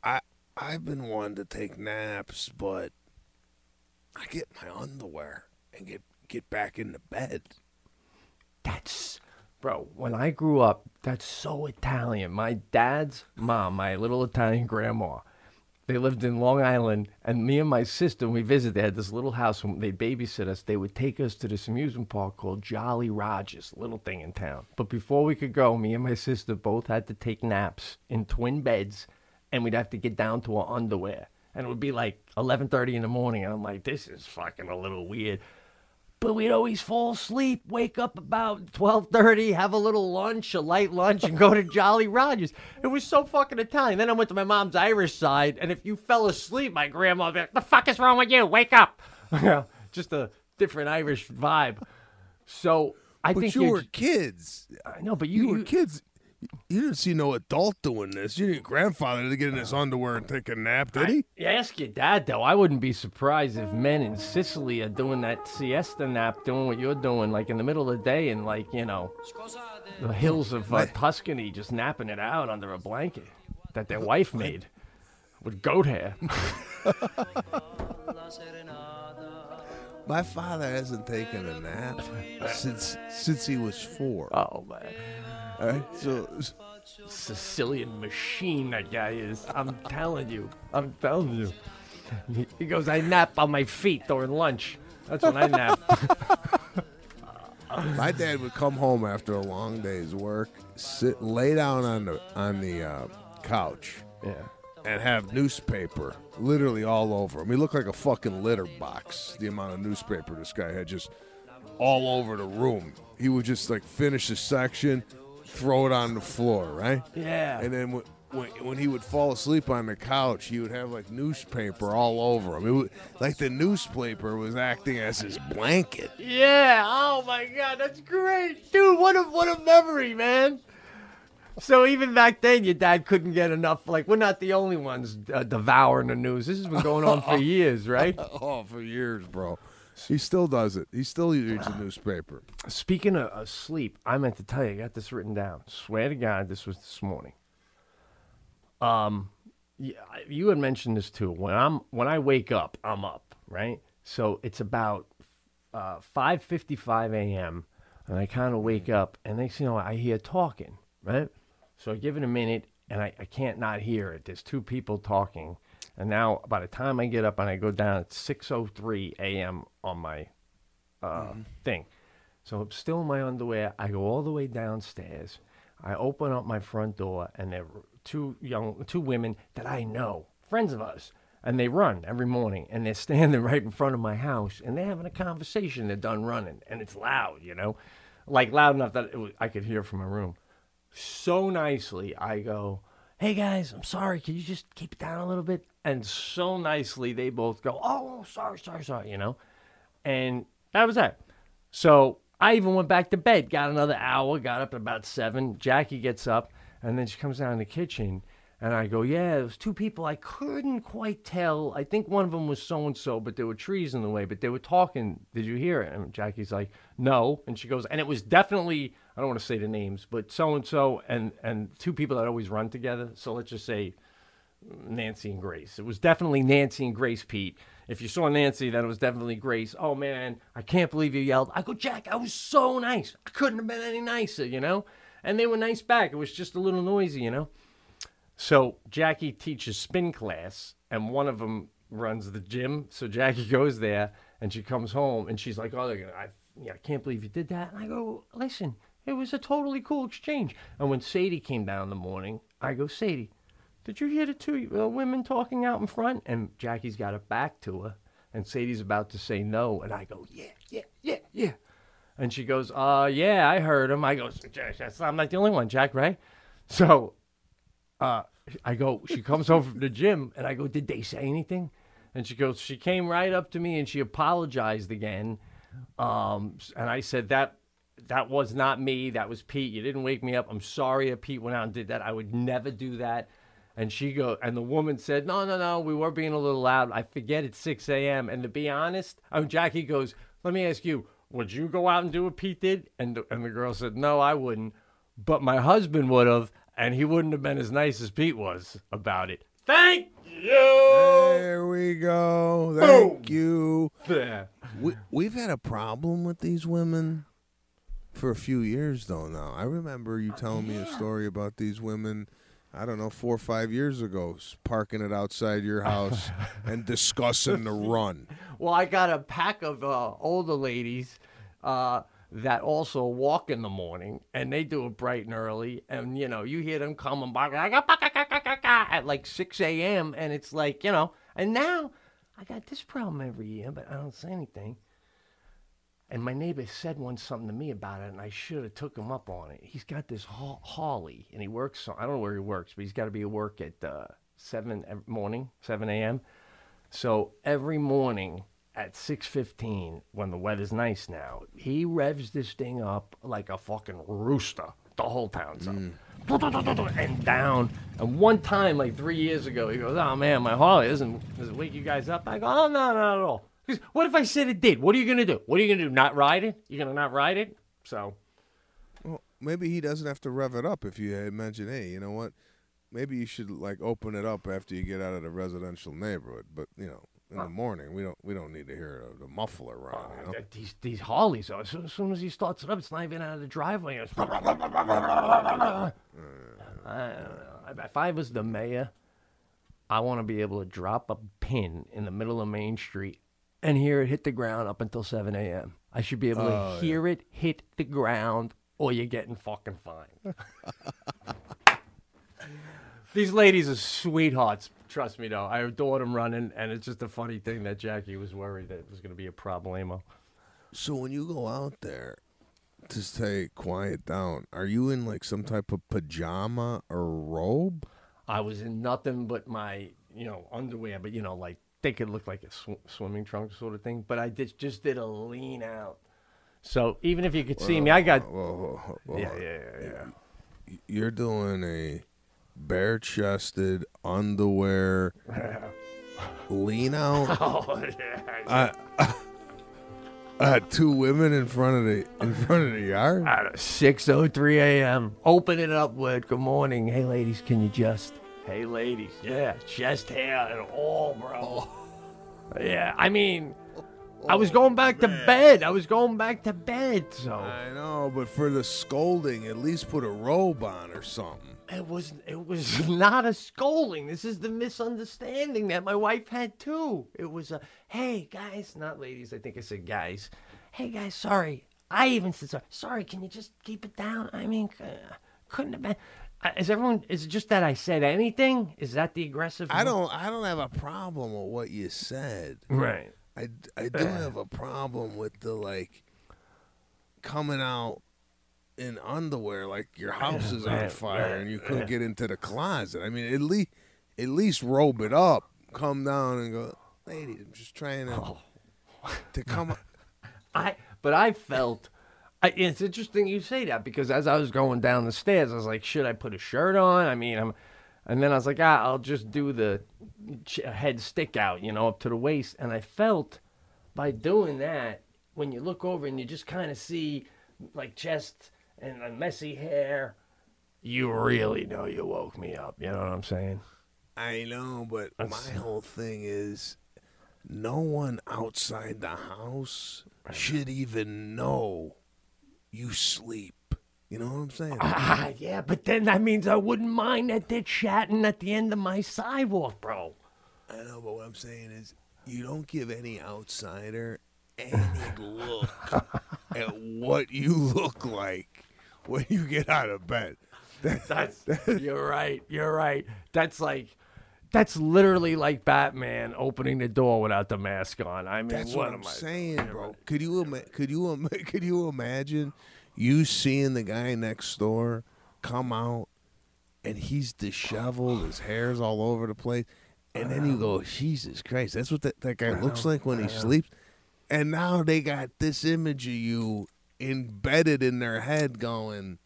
I I've been one to take naps, but I get my underwear and get get back into bed. That's bro. When I grew up, that's so Italian. My dad's mom, my little Italian grandma, they lived in Long Island, and me and my sister, when we visited, they had this little house. When they'd babysit us, they would take us to this amusement park called Jolly Rogers, little thing in town. But before we could go, me and my sister both had to take naps in twin beds, and we'd have to get down to our underwear. And it would be like 11:30 in the morning, and I'm like, this is fucking a little weird. But we'd always fall asleep, wake up about 12:30, have a little lunch, a light lunch, and go to *laughs* Jolly Rogers. It was so fucking Italian. Then I went to my mom's Irish side, and if you fell asleep, my grandma would be like, "The fuck is wrong with you? Wake up!" *laughs* Yeah, Just a different Irish vibe. So I but think you were kids. I know, but You, you, were kids. You didn't see no adult doing this. You didn't grandfather to get in his underwear and take a nap, did he? You ask your dad though. I wouldn't be surprised if men in Sicily are doing that siesta nap, doing what you're doing, like in the middle of the day, in like you know, the hills of uh, Tuscany, just napping it out under a blanket that their wife made with goat hair. *laughs* My father hasn't taken a nap since since he was four. Oh man! All right, so Sicilian machine that guy is. I'm telling you. I'm telling you. He- goes, I nap on my feet during lunch. That's when I nap. *laughs* My dad would come home after a long day's work, sit, lay down on the on the uh, couch, yeah, and have newspaper literally all over him. He looked like a fucking litter box. The amount of newspaper this guy had just all over the room. He would just like finish a section, throw it on the floor, right? Yeah. And then when, when, when he would fall asleep on the couch, he would have like newspaper all over him. It would, like the newspaper was acting as his blanket. Yeah. Oh my God, that's great, dude. What a what a memory, man. So even back then, your dad couldn't get enough. Like we're not the only ones uh, devouring the news. This has been going on for *laughs* years, right? oh, for years, bro. He still does it. He still reads the newspaper. Speaking of, of sleep, I meant to tell you, I got this written down. Swear to God, this was this morning. Um, y- you had mentioned this too. When I'm when I wake up, I'm up, right? So it's about uh, five fifty five a.m. and I kind of wake up, and next thing you know, I hear talking, right? So I give it a minute, and I, I can't not hear it. There's two people talking, and now by the time I get up and I go down, it's six oh three a.m. on my uh, thing. So I'm still in my underwear. I go all the way downstairs. I open up my front door, and there are two young, two women that I know, friends of us, and they run every morning, and they're standing *laughs* right in front of my house, and they're having a conversation. They're done running, and it's loud, you know, like loud enough that it was, I could hear from my room. So nicely, I go, "Hey guys, I'm sorry. Can you just keep it down a little bit?" And so nicely, they both go, oh, "Oh, sorry, sorry, sorry," you know, and that was that. So I even went back to bed, got another hour, got up at about seven. Jackie gets up, and then she comes down in the kitchen, and I go, Yeah, there was two people. I couldn't quite tell. I think one of them was so and so, but there were trees in the way, but they were talking. Did you hear it? And Jackie's like, No. And she goes, And it was definitely, I don't want to say the names, but so and so and and two people that always run together. So let's just say Nancy and Grace. It was definitely Nancy and Grace, Pete. If you saw Nancy, then it was definitely Grace. Oh man, I can't believe you yelled. I go, Jack, I was so nice. I couldn't have been any nicer, you know? And they were nice back. It was just a little noisy, you know? So Jackie teaches spin class, and one of them runs the gym. So Jackie *laughs* goes there, and she comes home, and she's like, "Oh, gonna- I, yeah, I can't believe you did that." And I go, "Listen, it was a totally cool exchange." And when Sadie came down in the morning, I go, "Sadie, did you hear the two uh, women talking out in front?" And Jackie's got it back to her, and Sadie's about to say no, and I go, "Yeah, yeah, yeah, yeah." And she goes, "Uh, yeah, I heard him." I go, "I'm not the only one, Jack, right?" So uh, I go, she comes home from the gym, and I go, did they say anything? And she goes, she came right up to me and she apologized again. Um, and I said that that was not me. That was Pete. You didn't wake me up. I'm sorry that Pete went out and did that. I would never do that. And she go, and the woman said, no, no, no, we were being a little loud. I forget it's 6 a.m. And to be honest, oh, Jackie goes, let me ask you, would you go out and do what Pete did? And the, and the girl said, no, I wouldn't. But my husband would have, and he wouldn't have been as nice as Pete was about it. Thank you. There we go. Thank you. There. We, we've had a problem with these women for a few years, though, now. I remember you telling me a story about these women, I don't know, four or five years ago, parking it outside your house *laughs* and discussing the run. Well, I got a pack of uh, older ladies uh, that also walk in the morning, and they do it bright and early. And you know, you hear them coming by at like 6 a.m., and it's like you know. And now I got this problem every year, but I don't say anything. And my neighbor said once something to me about it, and I should have took him up on it. He's got this ha- Harley, and he works. So, I don't know where he works, but he's got to be at work at uh, seven morning, seven a.m. So every morning at 6:15 when the weather's nice now, he revs this thing up like a fucking rooster. The whole town's up. And down. And one time, like three years ago, he goes, "Oh man, my Harley isn't does it wake you guys up?" I go, "Oh no, not at all." "What if I said it did? What are you gonna do? What are you gonna do? Not ride it? You're gonna not ride it?" So Well, maybe he doesn't have to rev it up if you had mentioned, hey, you know what? Maybe you should like open it up after you get out of the residential neighborhood. But you know, in the morning, we don't we don't need to hear the muffler run. You know? These these Harleys, as soon, as soon as he starts it up, it's not even out of the driveway. It's I don't know. If I was the mayor, I want to be able to drop a pin in the middle of Main Street and hear it hit the ground up until 7 a.m. I should be able to Oh, yeah. hear it hit the ground, or you're getting fucking fined. *laughs* These ladies are sweethearts. Trust me, though. I adored them running, and it's just a funny thing that Jackie was worried that it was going to be a problemo. So when you go out there to say quiet down. Are you in like some type of pajama or robe? I was in nothing but my, you know, underwear, but you know, like they could look like a sw- swimming trunk sort of thing. But I did, just did a lean out. So even if you could see me, I got. Whoa, whoa, whoa, whoa. Yeah, yeah, yeah, yeah. You're doing a bare chested underwear *laughs* lean out. *laughs* Oh, yeah. Uh, *laughs* uh, two women in front of the in front of the yard. At 6:03 a.m. Open it up with "Good morning, hey ladies, can you just?" Hey ladies, yeah, chest hair and all, bro. Yeah, I mean, I was going back to bed. I was going back to bed, so I know, but for the scolding, at least put a robe on or something. it was it was *laughs* not a scolding. This is the misunderstanding that my wife had too. It was a hey guys, not ladies. I think I said guys. Hey guys, sorry. I even said sorry. Sorry, can you just keep it down? I mean, uh, couldn't have been. Is everyone? Is it just that I said anything? Is that the aggressive? I don't. I don't have a problem with what you said. Right. I, I do have a problem with the like coming out in underwear like your house is on fire and you couldn't get into the closet. I mean, at least at least robe it up, come down and go, lady. I'm just trying to Oh. to come. *laughs* I but I felt I, it's interesting you say that because as I was going down the stairs, I was like, should I put a shirt on? I mean, I'm, and then I was like, ah, I'll just do the ch- head stick out, you know, up to the waist. And I felt by doing that, when you look over and you just kind of see like chest and uh, messy hair, you really know you woke me up. You know what I'm saying? I know, but That's- my whole thing is no one outside the house should even know you sleep. You know what I'm saying? Ah, yeah, but then that means I wouldn't mind that they're chatting at the end of my sidewalk, bro. I know, but what I'm saying is, you don't give any outsider any *laughs* look at what you look like when you get out of bed. *laughs* That's you're right. You're right. That's like that's literally like Batman opening the door without the mask on. I mean, That's what, what, am I'm I saying, bro. Could you ima- could you ima- *laughs* could you imagine you seeing the guy next door come out and he's disheveled, his hair's all over the place, and then you go, Jesus Christ, that's what that, that guy looks like when he sleeps. And now they got this image of you embedded in their head, going,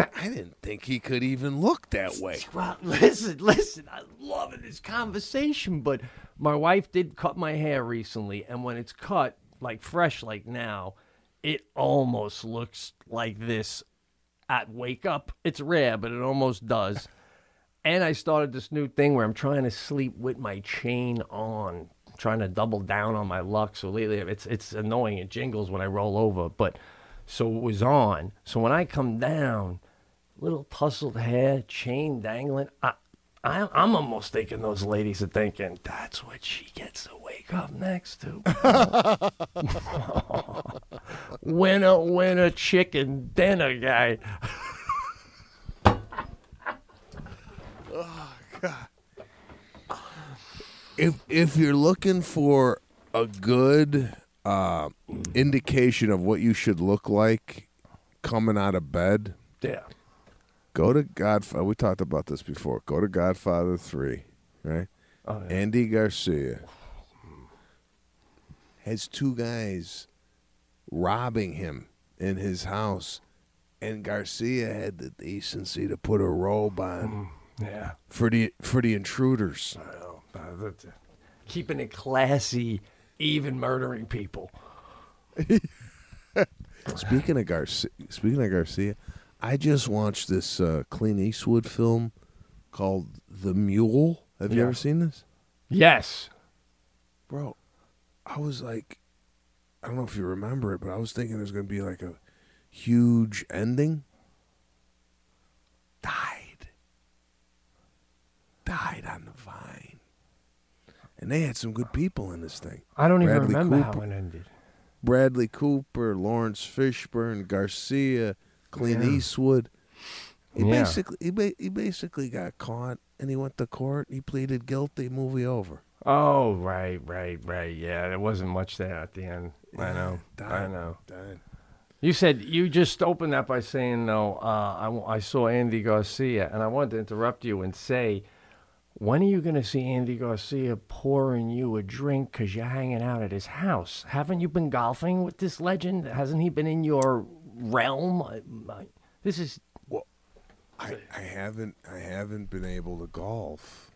I didn't think he could even look that way. Well, *laughs* listen, listen. I'm loving this conversation, but my wife did cut my hair recently, and when it's cut like fresh, like now, it almost looks like this at wake up. It's rare, but it almost does. *laughs* and I started this new thing where I'm trying to sleep with my chain on, trying to double down on my luck. So lately, it's it's annoying. It jingles when I roll over, but so it was on. So when I come down, little tousled hair, chain dangling. I, I, I'm almost thinking those ladies are thinking that's what she gets to wake up next to. *laughs* winner, winner, chicken dinner guy. Oh *sighs* God. If if you're looking for a good uh, indication of what you should look like coming out of bed, Yeah. Go to Godfather. We talked about this before. Go to Godfather Three, right? Oh, yeah. Andy Garcia has two guys robbing him in his house, and Garcia had the decency to put a robe on Yeah. for the for the intruders. Know. Uh, Keeping it classy, even murdering people. *laughs* Speaking of Garcia, speaking of Garcia, I just watched this uh, Clint Eastwood film called The Mule. Have you ever seen this, Yes. bro? I was like, I don't know if you remember it, but I was thinking there's going to be like a huge ending. Died. Died on the vine. And they had some good people in this thing. I don't even Bradley remember how it ended. Bradley Cooper, Laurence Fishburne, Garcia, Clint Yeah. Eastwood. He Yeah. basically he, ba- he basically got caught and he went to court. He pleaded guilty. Movie over. Oh, right, right, right. Yeah, there wasn't much there at the end. I know. I know. Died. You said you just opened that by saying no. Uh, I, I saw Andy Garcia, and I wanted to interrupt you and say, when are you going to see Andy Garcia pouring you a drink because you're hanging out at his house? Haven't you been golfing with this legend? Hasn't he been in your realm? I- I- This is I, I haven't I haven't been able to golf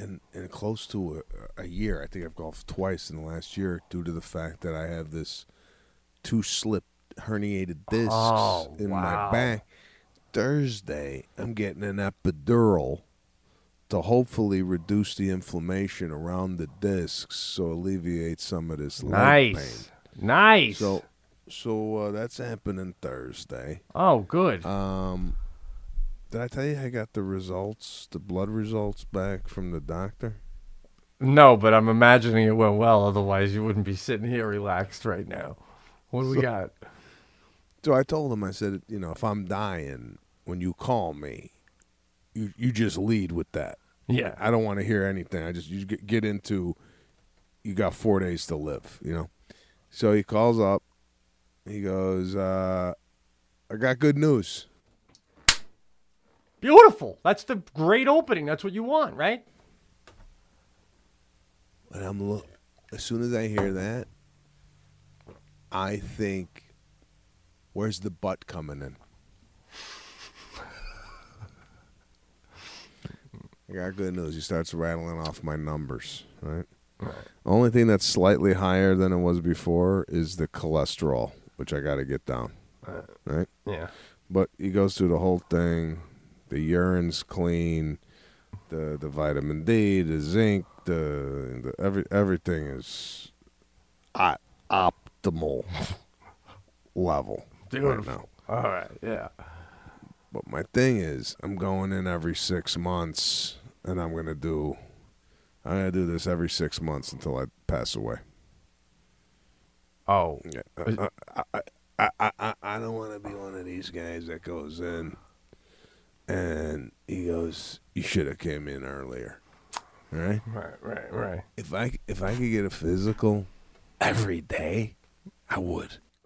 in in close to a, a year. I think I've golfed twice in the last year due to the fact that I have this two slip herniated discs Oh, in wow. my back. Thursday, I'm getting an epidural to hopefully reduce the inflammation around the discs, so alleviate some of this leg nice, pain. nice. So, so uh, that's happening Thursday. oh, good. Um, did I tell you I got the results, the blood results back from the doctor? no, but I'm imagining it went well. Otherwise, you wouldn't be sitting here relaxed right now. What do we got? So I told him, I said, you know, if I'm dying, when you call me, you you just lead with that. Yeah. I don't want to hear anything. I just you get, get into, you got four days to live, you know. So he calls up. He goes, uh, I got good news. Beautiful. That's the great opening. That's what you want, right? And I'm look. As soon as I hear that, I think, where's the butt coming in? I got good news. He starts rattling off my numbers. Right. Only thing that's slightly higher than it was before is the cholesterol, which I got to get down. Uh, right. Yeah. But he goes through the whole thing. The urine's clean. The the vitamin D, the zinc, the, the every everything is at optimal *laughs* level right now. All right. Yeah. But my thing is, I'm going in every six months, and I'm gonna do. I'm gonna do this every six months until I pass away. Oh. Uh, uh, I, I, I, I, I, I don't want to be one of these guys that goes in, and he goes, "You should have came in earlier." Right? Right. Right. Right. If I if I could get a physical every day, I would. *laughs*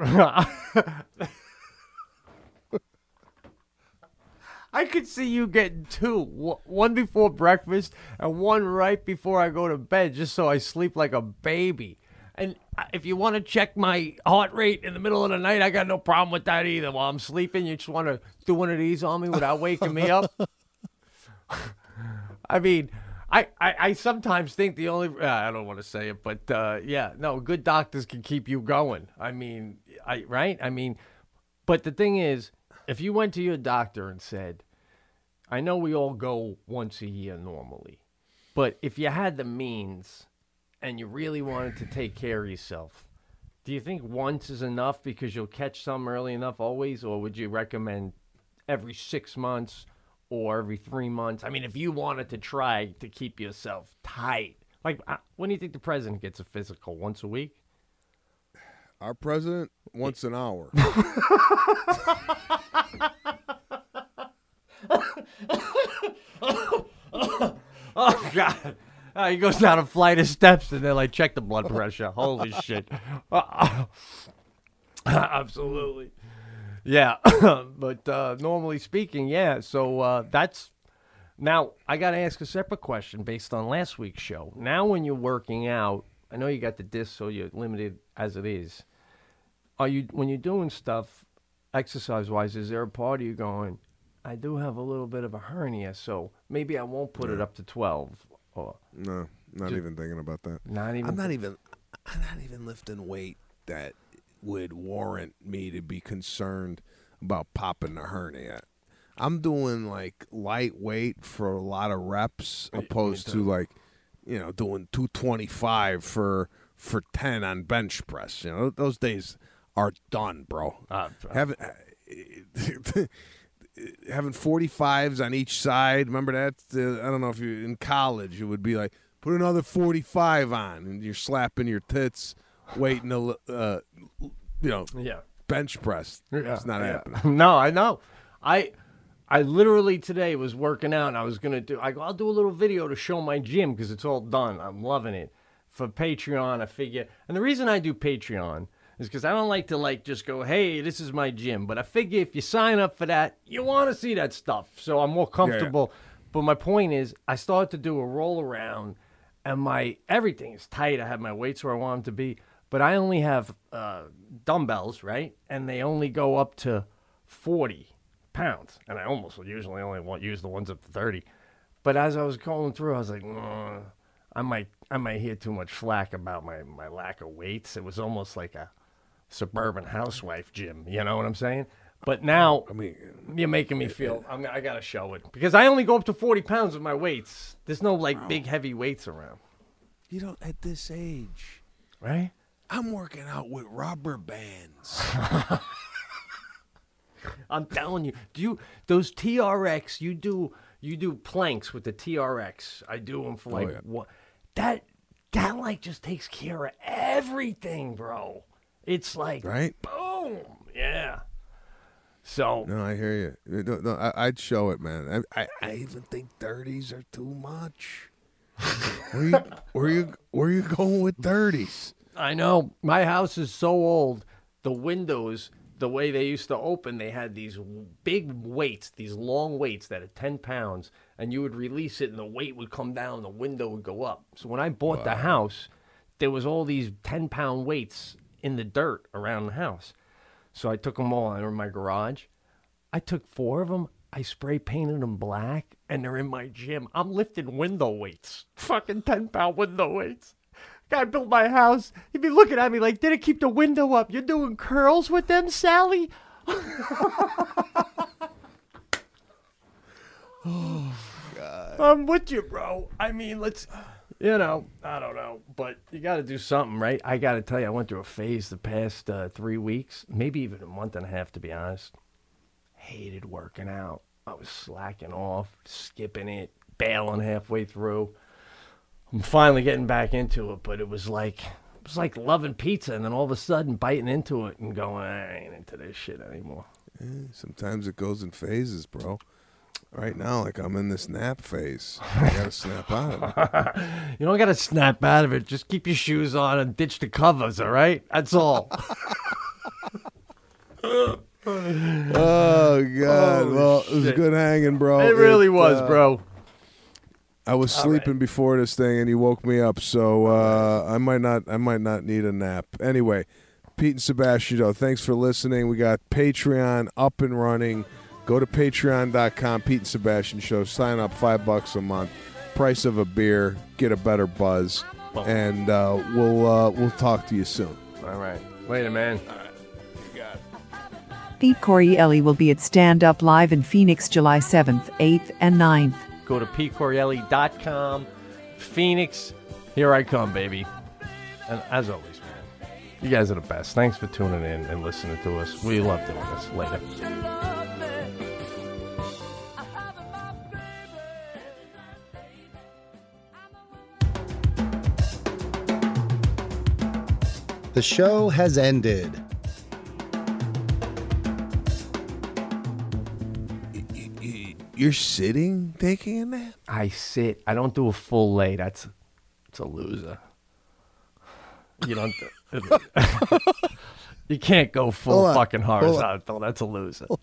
I could see you getting two, one before breakfast and one right before I go to bed, just so I sleep like a baby. And if you want to check my heart rate in the middle of the night, I got no problem with that either. While I'm sleeping, you just want to do one of these on me without waking me up. *laughs* I mean, I, I, I sometimes think the only uh, I don't want to say it, but uh, yeah, no, good doctors can keep you going. I mean, I right? I mean, but the thing is, if you went to your doctor and said, I know we all go once a year normally, but if you had the means and you really wanted to take care of yourself, do you think once is enough because you'll catch some early enough always, or would you recommend every six months or every three months? I mean, if you wanted to try to keep yourself tight, like uh, when do you think the president gets a physical? Once a week? Our president once an hour. *laughs* *laughs* Oh God! Uh, he goes down a flight of steps and they're like, check the blood pressure. Holy *laughs* shit! Uh, *laughs* absolutely. Yeah, *coughs* but uh, normally speaking, yeah. So uh, that's now. I got to ask a separate question based on last week's show. Now, when you're working out, I know you got the disc, so you're limited as it is. Are you when you're doing stuff, exercise wise? Is there a part of you going? I do have a little bit of a hernia, so maybe I won't put it up to twelve. Or No, not Ju- even thinking about that. Not even I'm not even. I'm not even lifting weight that would warrant me to be concerned about popping the hernia. I'm doing like lightweight for a lot of reps, opposed to like, you know, doing 225 for for 10 on bench press. You know, those days are done, bro. Ah, Having *laughs* having 45s on each side. Remember that? Uh, I don't know if you in college it would be like put another 45 on and you're slapping your tits waiting to uh, you know, Yeah. bench press. it's not yeah. happening. *laughs* no, I know. I I literally today was working out and I was gonna do. I go, I'll do a little video to show my gym because it's all done. I'm loving it for Patreon. I figure, and the reason I do Patreon is because I don't like to like just go, hey, this is my gym. But I figure if you sign up for that, you want to see that stuff. So I'm more comfortable. But my point is, I started to do a roll around, and my everything is tight. I have my weights where I want them to be, but I only have uh, dumbbells, right? And they only go up to 40 pounds, and I almost usually only want use the ones up to 30. But as I was going through, I was like, "Mm, I might, I might hear too much flack about my my lack of weights. It was almost like a suburban mm. housewife gym. You know what I'm saying? But now, I mean, you're making me feel I'm, I gotta show it because I only go up to 40 pounds with my weights. There's no like big heavy weights around, You don't at this age. right? I'm working out with rubber bands. *laughs* I'm telling you, do you those TRX? You do you do planks with the TRX? I do them for oh, like yeah. what? That that like just takes care of everything, bro. It's like Right? boom, yeah. So No, I hear you. No, no, I, I'd show it, man. I, I, I even think thirties are too much. where you, where you, where you going with thirties? I know my house is so old. The windows, the way they used to open, they had these big weights, these long weights that are ten pounds, and you would release it, and the weight would come down, the window would go up. So when I bought the house, there was all these ten pound weights in the dirt around the house. So I took them all. out of my garage. I took four of them. I spray painted them black, and they're in my gym. I'm lifting window weights, fucking ten pound window weights. Guy built my house. He'd be looking at me like, "Did it keep the window up? You're doing curls with them, Sally?" *laughs* oh God! I'm with you, bro. I mean, let's. You know, I don't know, but you got to do something, right? I got to tell you, I went through a phase the past uh, three weeks, maybe even a month and a half, to be honest. Hated working out. I was slacking off, skipping it, bailing halfway through. I'm finally getting back into it, but it was like it was like loving pizza, and then all of a sudden biting into it and going, I ain't into this shit anymore. Eh, sometimes it goes in phases, bro. Right now, like I'm in this nap phase. *laughs* I gotta snap out of it. *laughs* You don't got to snap out of it. Just keep your shoes on and ditch the covers, all right? That's all. *laughs* Oh God! Oh, well, it was good hanging, bro. It really was, uh, bro. I was All sleeping before this thing, and you woke me up. So uh, I might not, I might not need a nap. Anyway, Pete and Sebastian, thanks for listening. We got Patreon up and running. Go to Patreon.com, Pete and Sebastian Show. Sign up, five bucks a month. Price of a beer. Get a better buzz, and uh, we'll uh, we'll talk to you soon. All right. Later, man. All right. Pete Correale will be at Stand Up Live in Phoenix July 7th, 8th, and 9th. Go to petecorreale.com. Phoenix, here I come, baby. And as always, man, you guys are the best. Thanks for tuning in and listening to us. We love doing this. Later. The show has ended. You're sitting taking a nap. I sit. I don't do a full lay. That's it's a loser. You don't. *laughs* *laughs* You can't go full Hold fucking Hold horizontal. That's a loser. *laughs*